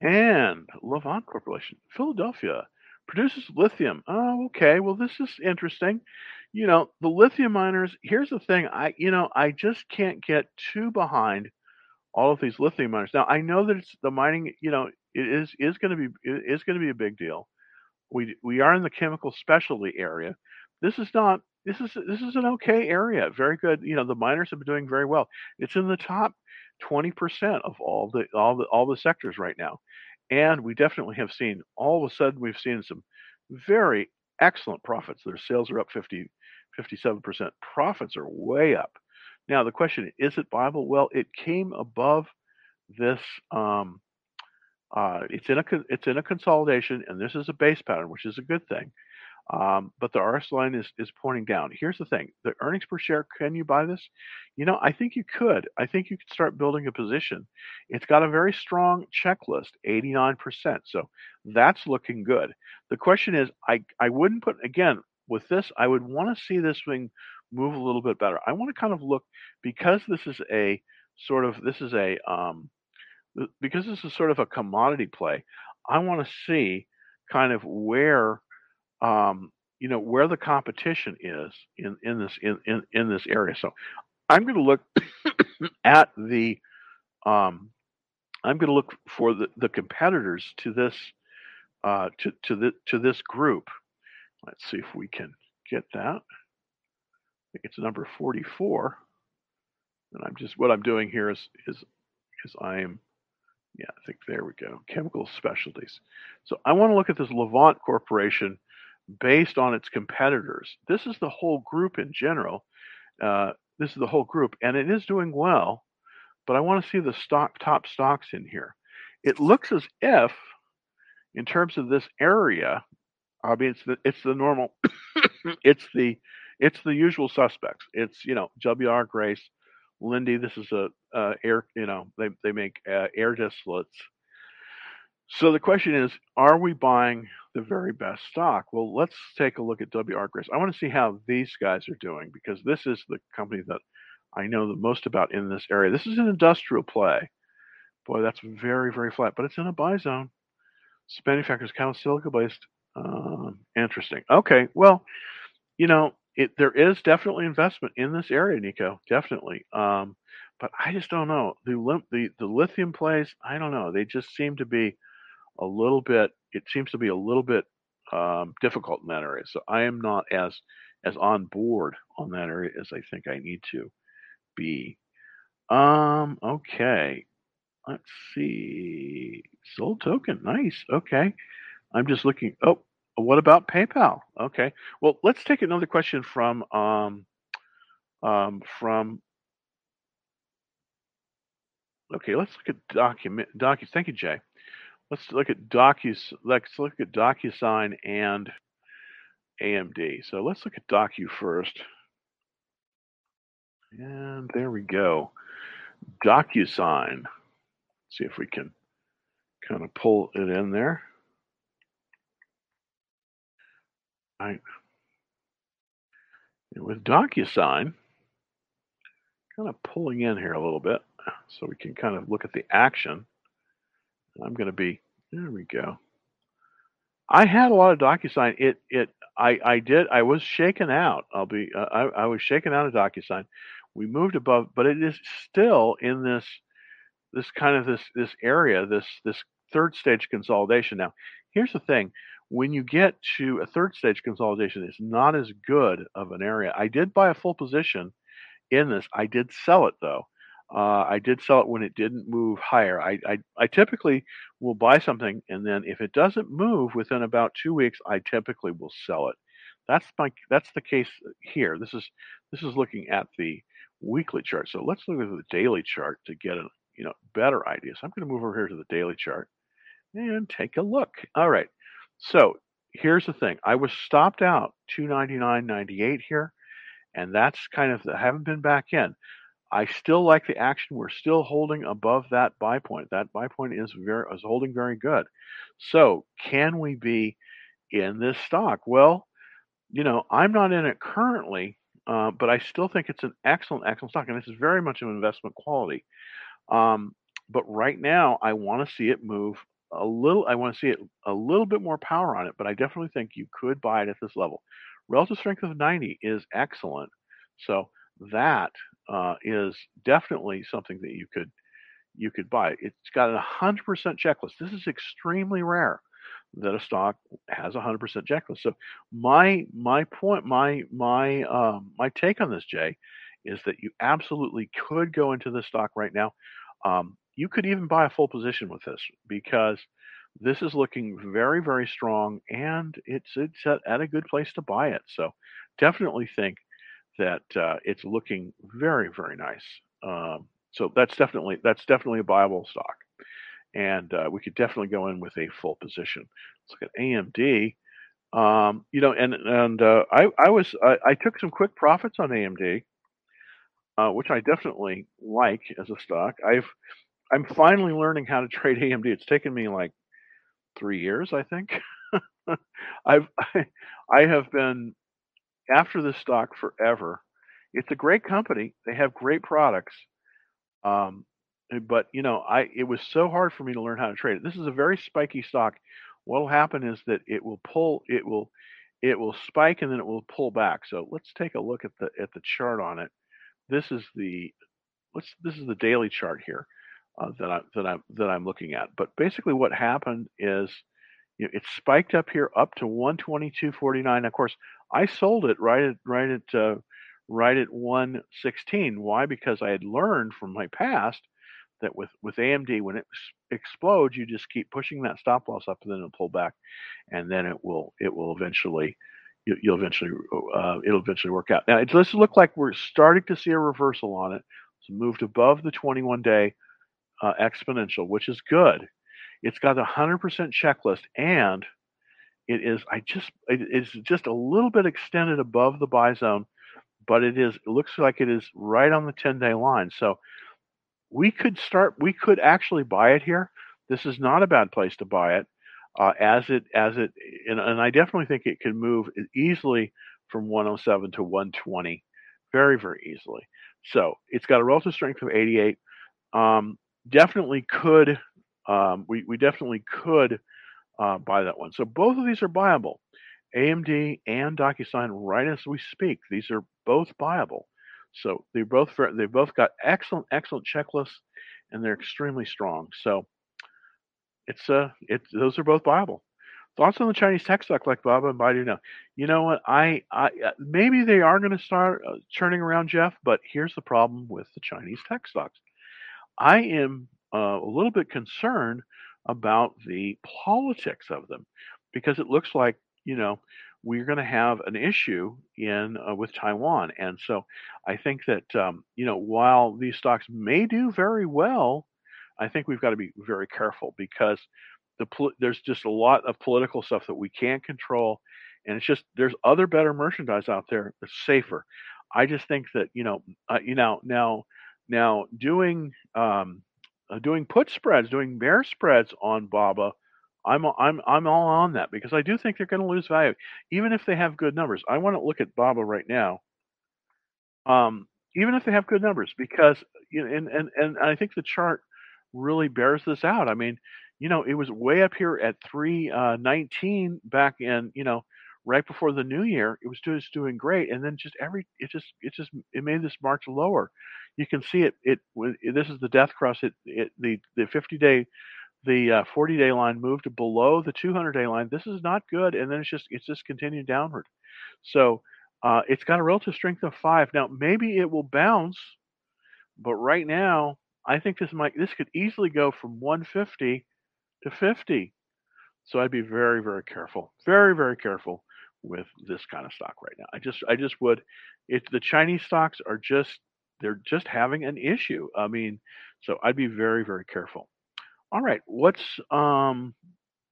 and Livent Corporation, Philadelphia, produces lithium. Oh, okay. Well, this is interesting. You know, the lithium miners, here's the thing. I, you know, I just can't get too behind all of these lithium miners. Now, I know that it's the mining, you know, it is is going to be it is going to be a big deal. We we are in the chemical specialty area. This is not this is this is an okay area. Very good. You know, the miners have been doing very well. It's in the top 20% of all the all the all the sectors right now. And we definitely have seen all of a sudden we've seen some very excellent profits. Their sales are up 50 57%. Profits are way up. Now the question is it Bible? Well, it came above this um uh, it's in a it's in a consolidation, and this is a base pattern, which is a good thing. Um, but the RS line is, is pointing down. Here's the thing the earnings per share, can you buy this? You know, I think you could. I think you could start building a position. It's got a very strong checklist, 89%. So that's looking good. The question is, I, I wouldn't put, again, with this, I would want to see this thing move a little bit better. I want to kind of look, because this is a sort of, this is a, um, because this is sort of a commodity play, I want to see kind of where um, you know where the competition is in in this in in, in this area. So I'm going to look at the um, I'm going to look for the, the competitors to this uh, to to the to this group. Let's see if we can get that. I think it's number 44. And I'm just what I'm doing here is is is I'm yeah, I think there we go. Chemical specialties. So I want to look at this Livent Corporation based on its competitors. This is the whole group in general. Uh, this is the whole group, and it is doing well. But I want to see the stock top stocks in here. It looks as if, in terms of this area, I mean, it's the it's the normal, *coughs* it's the it's the usual suspects. It's you know W.R. Grace, Linde. This is a uh, air you know they they make uh, air distillates. So the question is, are we buying the very best stock? Well, let's take a look at WR Grace. I want to see how these guys are doing because this is the company that I know the most about in this area. This is an industrial play. Boy, that's very, very flat, but it's in a buy zone. It's manufacturers count silica based. Um, interesting. Okay, well, you know, it there is definitely investment in this area, Nico. Definitely. Um, but I just don't know the the the lithium plays. I don't know. They just seem to be a little bit. It seems to be a little bit um, difficult in that area. So I am not as as on board on that area as I think I need to be. Um. Okay. Let's see. Sold token. Nice. Okay. I'm just looking. Oh, what about PayPal? Okay. Well, let's take another question from um, um, from. Okay, let's look at document docu. Thank you, Jay. Let's look at Docus. Let's look at DocuSign and AMD. So let's look at Docu first. And there we go. DocuSign. See if we can kind of pull it in there. Right. And with DocuSign, kind of pulling in here a little bit so we can kind of look at the action. I'm going to be, there we go. I had a lot of DocuSign. It, it, I, I did, I was shaken out. I'll be, uh, I, I was shaken out of DocuSign. We moved above, but it is still in this, this kind of this, this area, this, this third stage consolidation. Now, here's the thing. When you get to a third stage consolidation, it's not as good of an area. I did buy a full position in this. I did sell it though. Uh, I did sell it when it didn't move higher. I, I, I typically will buy something and then if it doesn't move within about two weeks, I typically will sell it. That's my that's the case here. This is this is looking at the weekly chart. So let's look at the daily chart to get a you know better idea. So I'm going to move over here to the daily chart and take a look. All right. So here's the thing. I was stopped out 299.98 here, and that's kind of I haven't been back in. I still like the action. We're still holding above that buy point. That buy point is very is holding very good. So can we be in this stock? Well, you know, I'm not in it currently, uh, but I still think it's an excellent, excellent stock, and this is very much an investment quality. Um, but right now, I want to see it move a little. I want to see it a little bit more power on it, but I definitely think you could buy it at this level. Relative strength of 90 is excellent, so that uh, is definitely something that you could you could buy. It's got a 100% checklist. This is extremely rare that a stock has a 100% checklist. So my my point my my um, my take on this, Jay, is that you absolutely could go into this stock right now. Um, you could even buy a full position with this because this is looking very very strong and it's it's at, at a good place to buy it. So definitely think that uh, it's looking very very nice. Um, so that's definitely that's definitely a buyable stock, and uh, we could definitely go in with a full position. Let's look at AMD. Um, you know, and and uh, I I was I, I, took some quick profits on AMD, uh, which I definitely like as a stock. I've I'm finally learning how to trade AMD. It's taken me like three years, I think. *laughs* I've I, *laughs* I have been after this stock forever. It's a great company. They have great products. Um, but you know, I it was so hard for me to learn how to trade it. This is a very spiky stock. What'll happen is that it will pull, it will, it will spike, and then it will pull back. So let's take a look at the at the chart on it. This is the let's this is the daily chart here uh, that I that I'm that I'm looking at. But basically, what happened is you know, it spiked up here up to 122.49. Of course, I sold it right at right at uh, right at 116. Why? Because I had learned from my past that with with AMD when it explodes, you just keep pushing that stop loss up, and then it'll pull back, and then it will it will eventually you, will eventually uh, it'll eventually work out. Now it does look like we're starting to see a reversal on it. It's moved above the 21 day uh, exponential, which is good. It's got a 100% checklist, and it is I just it is just a little bit extended above the buy zone, but it is it looks like it is right on the 10 day line. So we could start we could actually buy it here. This is not a bad place to buy it. Uh, as it as it and, and I definitely think it can move easily from 107 to 120 very very easily. So it's got a relative strength of 88. Um, definitely could um, we we definitely could uh, buy that one. So both of these are buyable. AMD and DocuSign right as we speak. These are both buyable. So they both they both got excellent excellent checklists, and they're extremely strong. So it's uh it's those are both viable. Thoughts on the Chinese tech stock like Baba and Baidu now? You know what? I I uh, maybe they are going to start uh, turning around, Jeff. But here's the problem with the Chinese tech stocks. I am uh, a little bit concerned about the politics of them because it looks like you know we're going to have an issue in uh, with Taiwan. And so I think that um, you know while these stocks may do very well, I think we've got to be very careful because the there's just a lot of political stuff that we can't control, and it's just there's other better merchandise out there that's safer. I just think that you know uh, you know now now doing um, doing put spreads, doing bear spreads on Baba I'm I'm I'm all on that because I do think they're going to lose value, even if they have good numbers. I want to look at Baba right now. Um, even if they have good numbers, because you know, and and and I think the chart really bears this out. I mean, you know, it was way up here at 319 uh, back in, you know, right before the new year. It was just doing great, and then just every it just it just it made this march lower. You can see it. It, this is the death cross. It, it the the 50 day the uh, 40 day line moved below the 200 day line. This is not good, and then it's just it's just continued downward. So uh, it's got a relative strength of five. Now maybe it will bounce, but right now I think this might this could easily go from 150 to 50. So I'd be very very careful, very very careful with this kind of stock right now. I just I just would. It's the Chinese stocks are just they're just having an issue. I mean, so I'd be very very careful. All right. What's um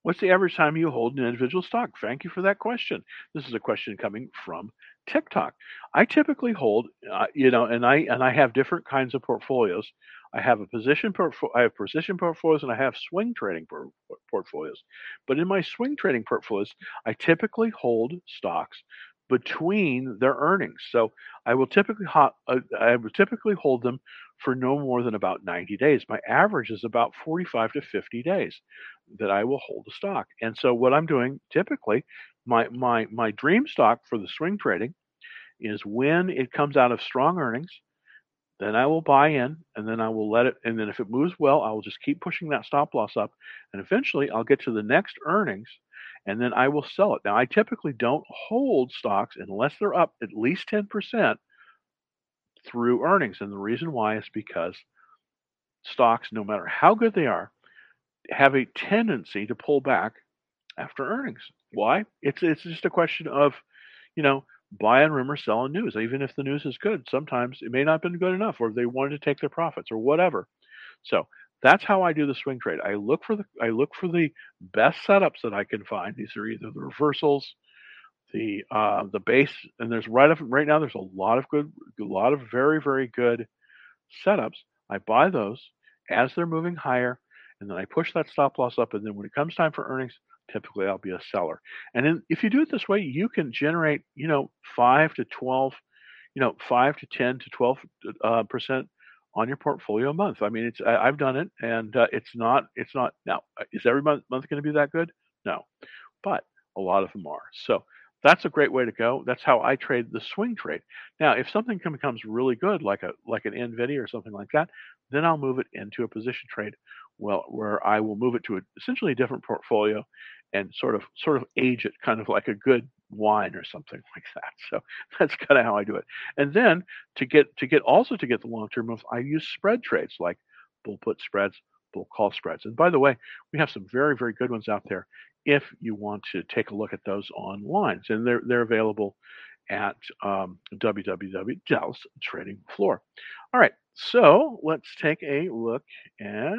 What's the average time you hold an individual stock? Thank you for that question. This is a question coming from TikTok. I typically hold, uh, you know, and I and I have different kinds of portfolios. I have a position portfolio, I have position portfolios, and I have swing trading por- portfolios. But in my swing trading portfolios, I typically hold stocks between their earnings. So I will typically ho- uh, I will typically hold them for no more than about 90 days. My average is about 45 to 50 days that I will hold the stock. And so what I'm doing typically, my my my dream stock for the swing trading is when it comes out of strong earnings, then I will buy in and then I will let it and then if it moves well, I will just keep pushing that stop loss up and eventually I'll get to the next earnings and then I will sell it. Now I typically don't hold stocks unless they're up at least 10% through earnings. And the reason why is because stocks, no matter how good they are, have a tendency to pull back after earnings. Why? It's it's just a question of, you know, buy on rumor, sell on news. Even if the news is good, sometimes it may not have been good enough, or they wanted to take their profits, or whatever. So that's how I do the swing trade. I look for the I look for the best setups that I can find. These are either the reversals, the uh, the base, and there's right up right now. There's a lot of good, a lot of very very good setups. I buy those as they're moving higher, and then I push that stop loss up. And then when it comes time for earnings, typically I'll be a seller. And then if you do it this way, you can generate you know five to twelve, you know five to ten to twelve uh, percent on your portfolio a month. I mean, it's I, have done it, and uh, it's not it's not now. Is every month month going to be that good? No, but a lot of them are. So that's a great way to go. That's how I trade the swing trade. Now, if something becomes really good, like a like an Nvidia or something like that, then I'll move it into a position trade. Well, where I will move it to a, essentially a different portfolio, and sort of sort of age it, kind of like a good wine or something *laughs* like that. So that's kind of how I do it. And then to get to get also to get the long term moves, I use spread trades like bull put spreads, bull call spreads. And by the way, we have some very very good ones out there if you want to take a look at those online. And they're, they're available at um, www Dallas Trading Floor. All right, so let's take a look at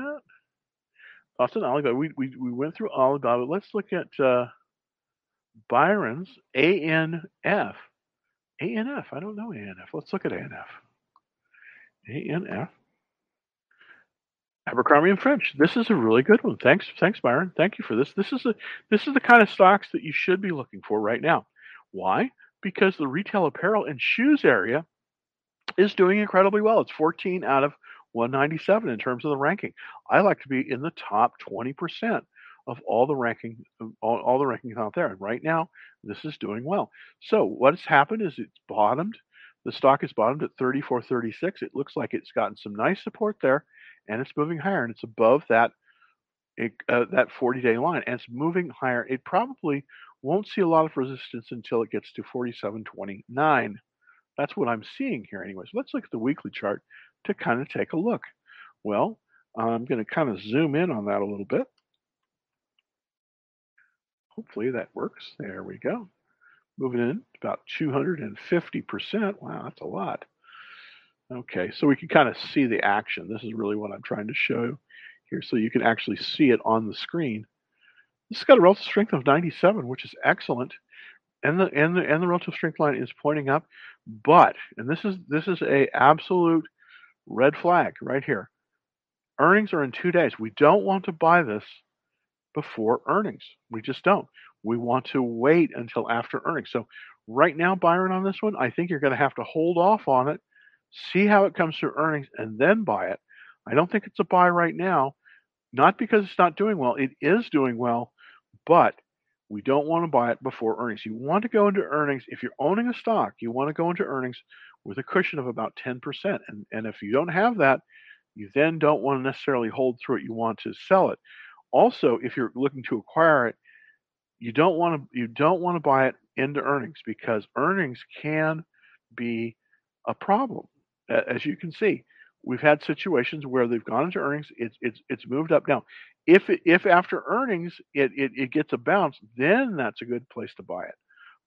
Austin Alibaba. We, we, we went through Alibaba. Let's look at uh, Byron's ANF. ANF, I don't know ANF. Let's look at ANF. ANF. Abercrombie and Fitch. This is a really good one. Thanks, thanks, Byron. Thank you for this. This is a this is the kind of stocks that you should be looking for right now. Why? Because the retail apparel and shoes area is doing incredibly well. It's 14 out of 197 in terms of the ranking. I like to be in the top 20% of all the ranking all, all the rankings out there. And right now, this is doing well. So what has happened is it's bottomed. The stock is bottomed at 34.36. It looks like it's gotten some nice support there and it's moving higher, and it's above that it, uh, that 40 day line, and it's moving higher. It probably won't see a lot of resistance until it gets to 47.29. That's what I'm seeing here, anyways. Let's look at the weekly chart to kind of take a look. Well, I'm going to kind of zoom in on that a little bit. Hopefully that works. There we go. Moving in about 250%. Wow, that's a lot. Okay, so we can kind of see the action. This is really what I'm trying to show here, so you can actually see it on the screen. This has got a relative strength of 97, which is excellent, and the and the and the relative strength line is pointing up. But and this is this is a absolute red flag right here. Earnings are in two days. We don't want to buy this before earnings. We just don't. We want to wait until after earnings. So right now, Byron, on this one, I think you're going to have to hold off on it see how it comes through earnings, and then buy it. I don't think it's a buy right now, not because it's not doing well. It is doing well, but we don't want to buy it before earnings. You want to go into earnings. If you're owning a stock, you want to go into earnings with a cushion of about 10%. And, and if you don't have that, you then don't want to necessarily hold through it. You want to sell it. Also, if you're looking to acquire it, you don't want to you don't want to buy it into earnings because earnings can be a problem as you can see, we've had situations where they've gone into earnings. It's it's it's moved up now. If if after earnings it, it it gets a bounce, then that's a good place to buy it.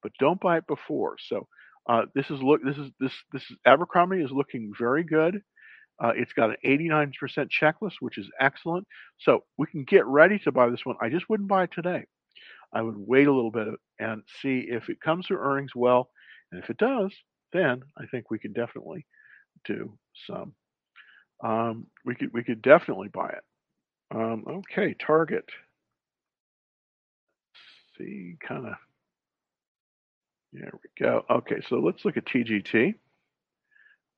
But don't buy it before. So uh, this is look this is this this is Abercrombie is looking very good. Uh, it's got an 89% checklist, which is excellent. So we can get ready to buy this one. I just wouldn't buy it today. I would wait a little bit and see if it comes through earnings well. And if it does, then I think we can definitely do some. Um, we could we could definitely buy it. Um, okay, Target. Let's see, kind of. There we go. Okay, so let's look at TGT.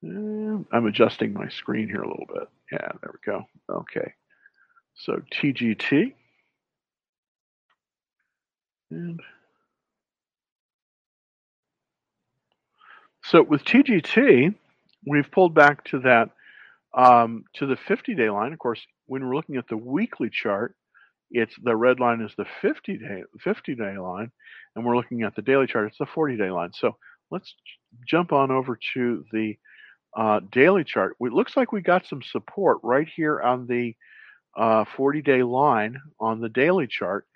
I'm adjusting my screen here a little bit. Yeah, there we go. Okay. So TGT. And so with TGT, we've pulled back to that um, to the 50-day line. Of course, when we're looking at the weekly chart, it's the red line is the 50 day 50 day line, and we're looking at the daily chart. It's the 40 day line. So let's jump on over to the uh, daily chart. It looks like we got some support right here on the uh, 40 day line on the daily chart,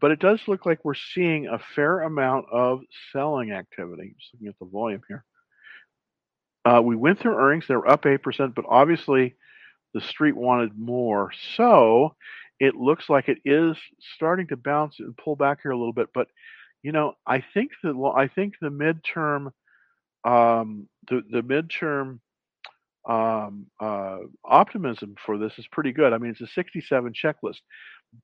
but it does look like we're seeing a fair amount of selling activity. Just looking at the volume here. Uh, we went through earnings; they were up eight percent, but obviously the street wanted more. So it looks like it is starting to bounce and pull back here a little bit. But you know, I think the well, I think the midterm um, the the midterm um, uh, optimism for this is pretty good. I mean, it's a 67 checklist,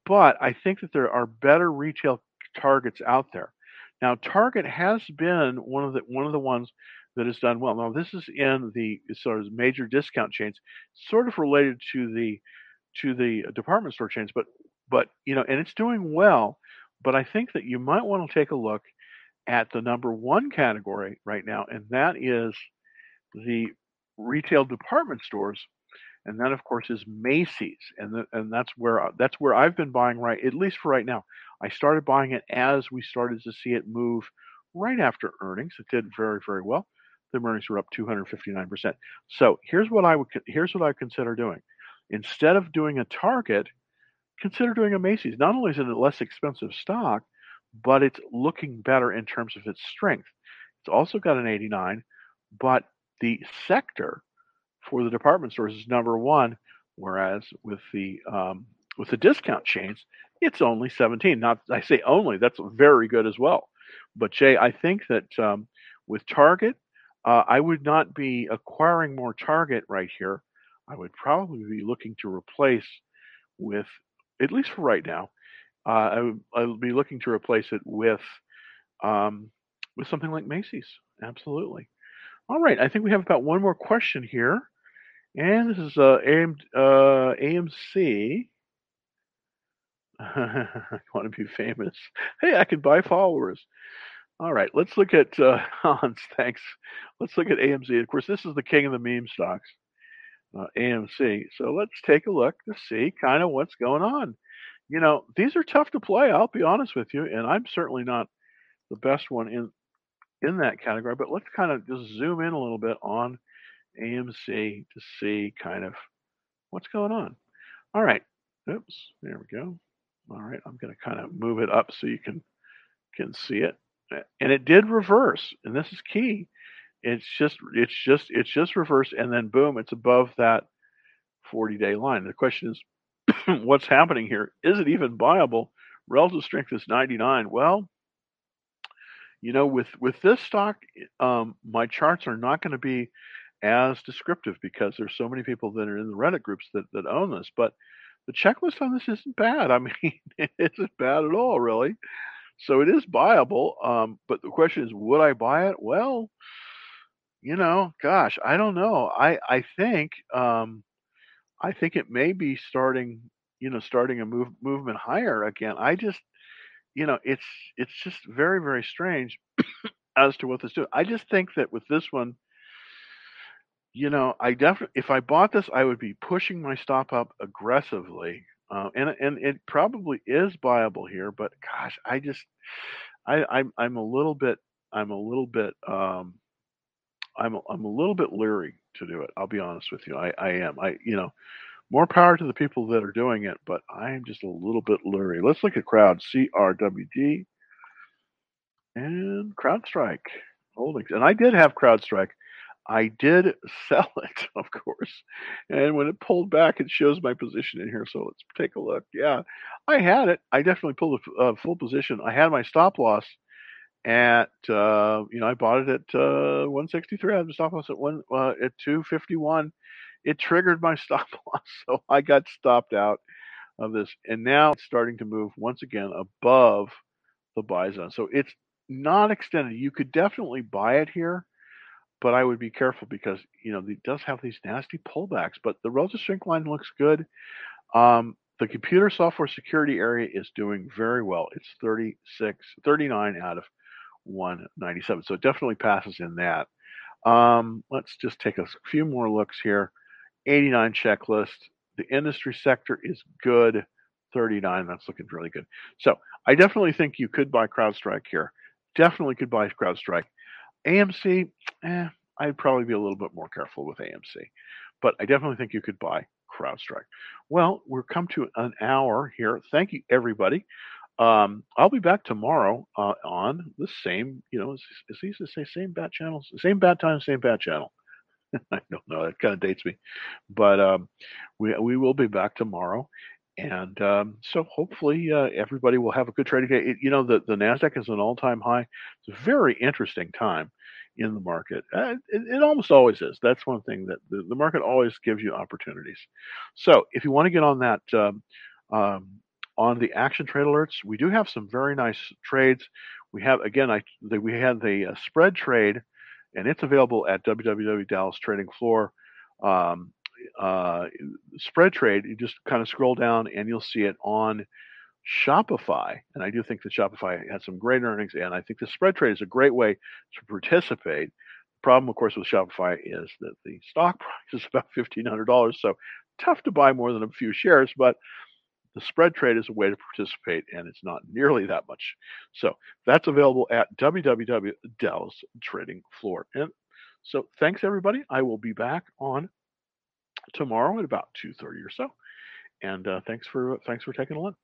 but I think that there are better retail targets out there. Now, Target has been one of the one of the ones that has done well. Now, this is in the sort of major discount chains, sort of related to the to the department store chains, but but you know, and it's doing well. But I think that you might want to take a look at the number one category right now, and that is the retail department stores, and that of course is Macy's, and the, and that's where that's where I've been buying right at least for right now. I started buying it as we started to see it move right after earnings. It did very very well. The earnings were up 259%. So here's what I would here's what I consider doing. Instead of doing a Target, consider doing a Macy's. Not only is it a less expensive stock, but it's looking better in terms of its strength. It's also got an 89, but the sector for the department stores is number one, whereas with the um, with the discount chains, it's only 17. Not I say only, that's very good as well. But Jay, I think that um, with Target, uh, I would not be acquiring more Target right here. I would probably be looking to replace with, at least for right now, uh, I, would, I would be looking to replace it with um, with something like Macy's. Absolutely. All right, I think we have about one more question here, and this is uh, AM, uh, AMC. *laughs* I want to be famous. Hey, I can buy followers. All right, let's look at uh, *laughs* Hans. Thanks. Let's look at AMC. Of course, this is the king of the meme stocks, uh, AMC. So let's take a look to see kind of what's going on you know, these are tough to play. I'll be honest with you, and I'm certainly not the best one in in that category. But let's kind of just zoom in a little bit on AMC to see kind of what's going on. All right. Oops. There we go. All right. I'm going to kind of move it up so you can can see it. And it did reverse, and this is key. It's just it's just it's just reversed, and then boom, it's above that 40 day line. The question is, *clears throat* what's happening here. Is it even viable? Relative strength is 99. Well, you know, with with this stock, um, my charts are not going to be as descriptive because there's so many people that are in the Reddit groups that that own this. But the checklist on this isn't bad. I *laughs* mean, it isn't bad at all, really. So it is buyable. Um, but the question is, would I buy it? Well, you know, gosh, I don't know. I I think um, I think it may be starting, you know, starting a move movement higher again. I just, you know, it's it's just very very strange *clears throat* as to what this doing. I just think that with this one, you know, I definitely if I bought this, I would be pushing my stop up aggressively, uh, and and it probably is viable here. But gosh, I just, I I'm I'm a little bit I'm a little bit um, I'm a, I'm a little bit leery to do it. I'll be honest with you. I, I am. I you know, more power to the people that are doing it, but I am just a little bit leery. Let's look at crowd CRWD and CrowdStrike holdings. And I did have CrowdStrike. I did *laughs* sell it, of course. And when it pulled back, it shows my position in here. So let's take a look. Yeah, I had it. I definitely pulled a uh, full position. I had my stop loss at uh, you know I bought it at uh, 163. I had the stop loss at one uh, at 251. It triggered my *laughs* stop loss, so I got stopped out of this, and now it's starting to move once again above the buy zone. So it's not extended. You could definitely buy it here, but I would be careful because you know it does have these nasty pullbacks. But the relative strength line looks good. Um, the computer software security area is doing very well. It's 36, 39 out of 197. So it definitely passes in that. Um, let's just take a few more looks here. 89 checklist. The industry sector is good. 39. That's looking really good. So I definitely think you could buy CrowdStrike here. Definitely could buy CrowdStrike. AMC, eh, I'd probably be a little bit more careful with AMC, but I definitely think you could buy CrowdStrike. Well, we're come to an hour here. Thank you, everybody. Um, I'll be back tomorrow uh, on the same, you know, is, is these the same, same bat channels, same bat time, same bat channel. *laughs* I don't know. That kind of dates me, but um, we we will be back tomorrow, and um, so hopefully uh, everybody will have a good trading day. It, you know, the the Nasdaq is an all time high. It's a very interesting time in the market. Uh, it, it, almost always is. That's one thing that the, the, market always gives you opportunities. So if you want to get on that. Um, um, on the action trade alerts, we do have some very nice trades. We have again, I the, we had the uh, spread trade, and it's available at www. Um, uh, spread trade. You just kind of scroll down and you'll see it on Shopify. And I do think that Shopify had some great earnings, and I think the spread trade is a great way to participate. The problem, of course, with Shopify is that the stock *laughs* price is about fifteen hundred dollars, so tough to buy more than a few shares, but the spread trade is a way to participate, and it's not nearly that much. So that's available at www Dallas Trading Floor. And so thanks everybody. I will be back on tomorrow at about 2:30 or so. And uh, thanks for thanks for taking a look.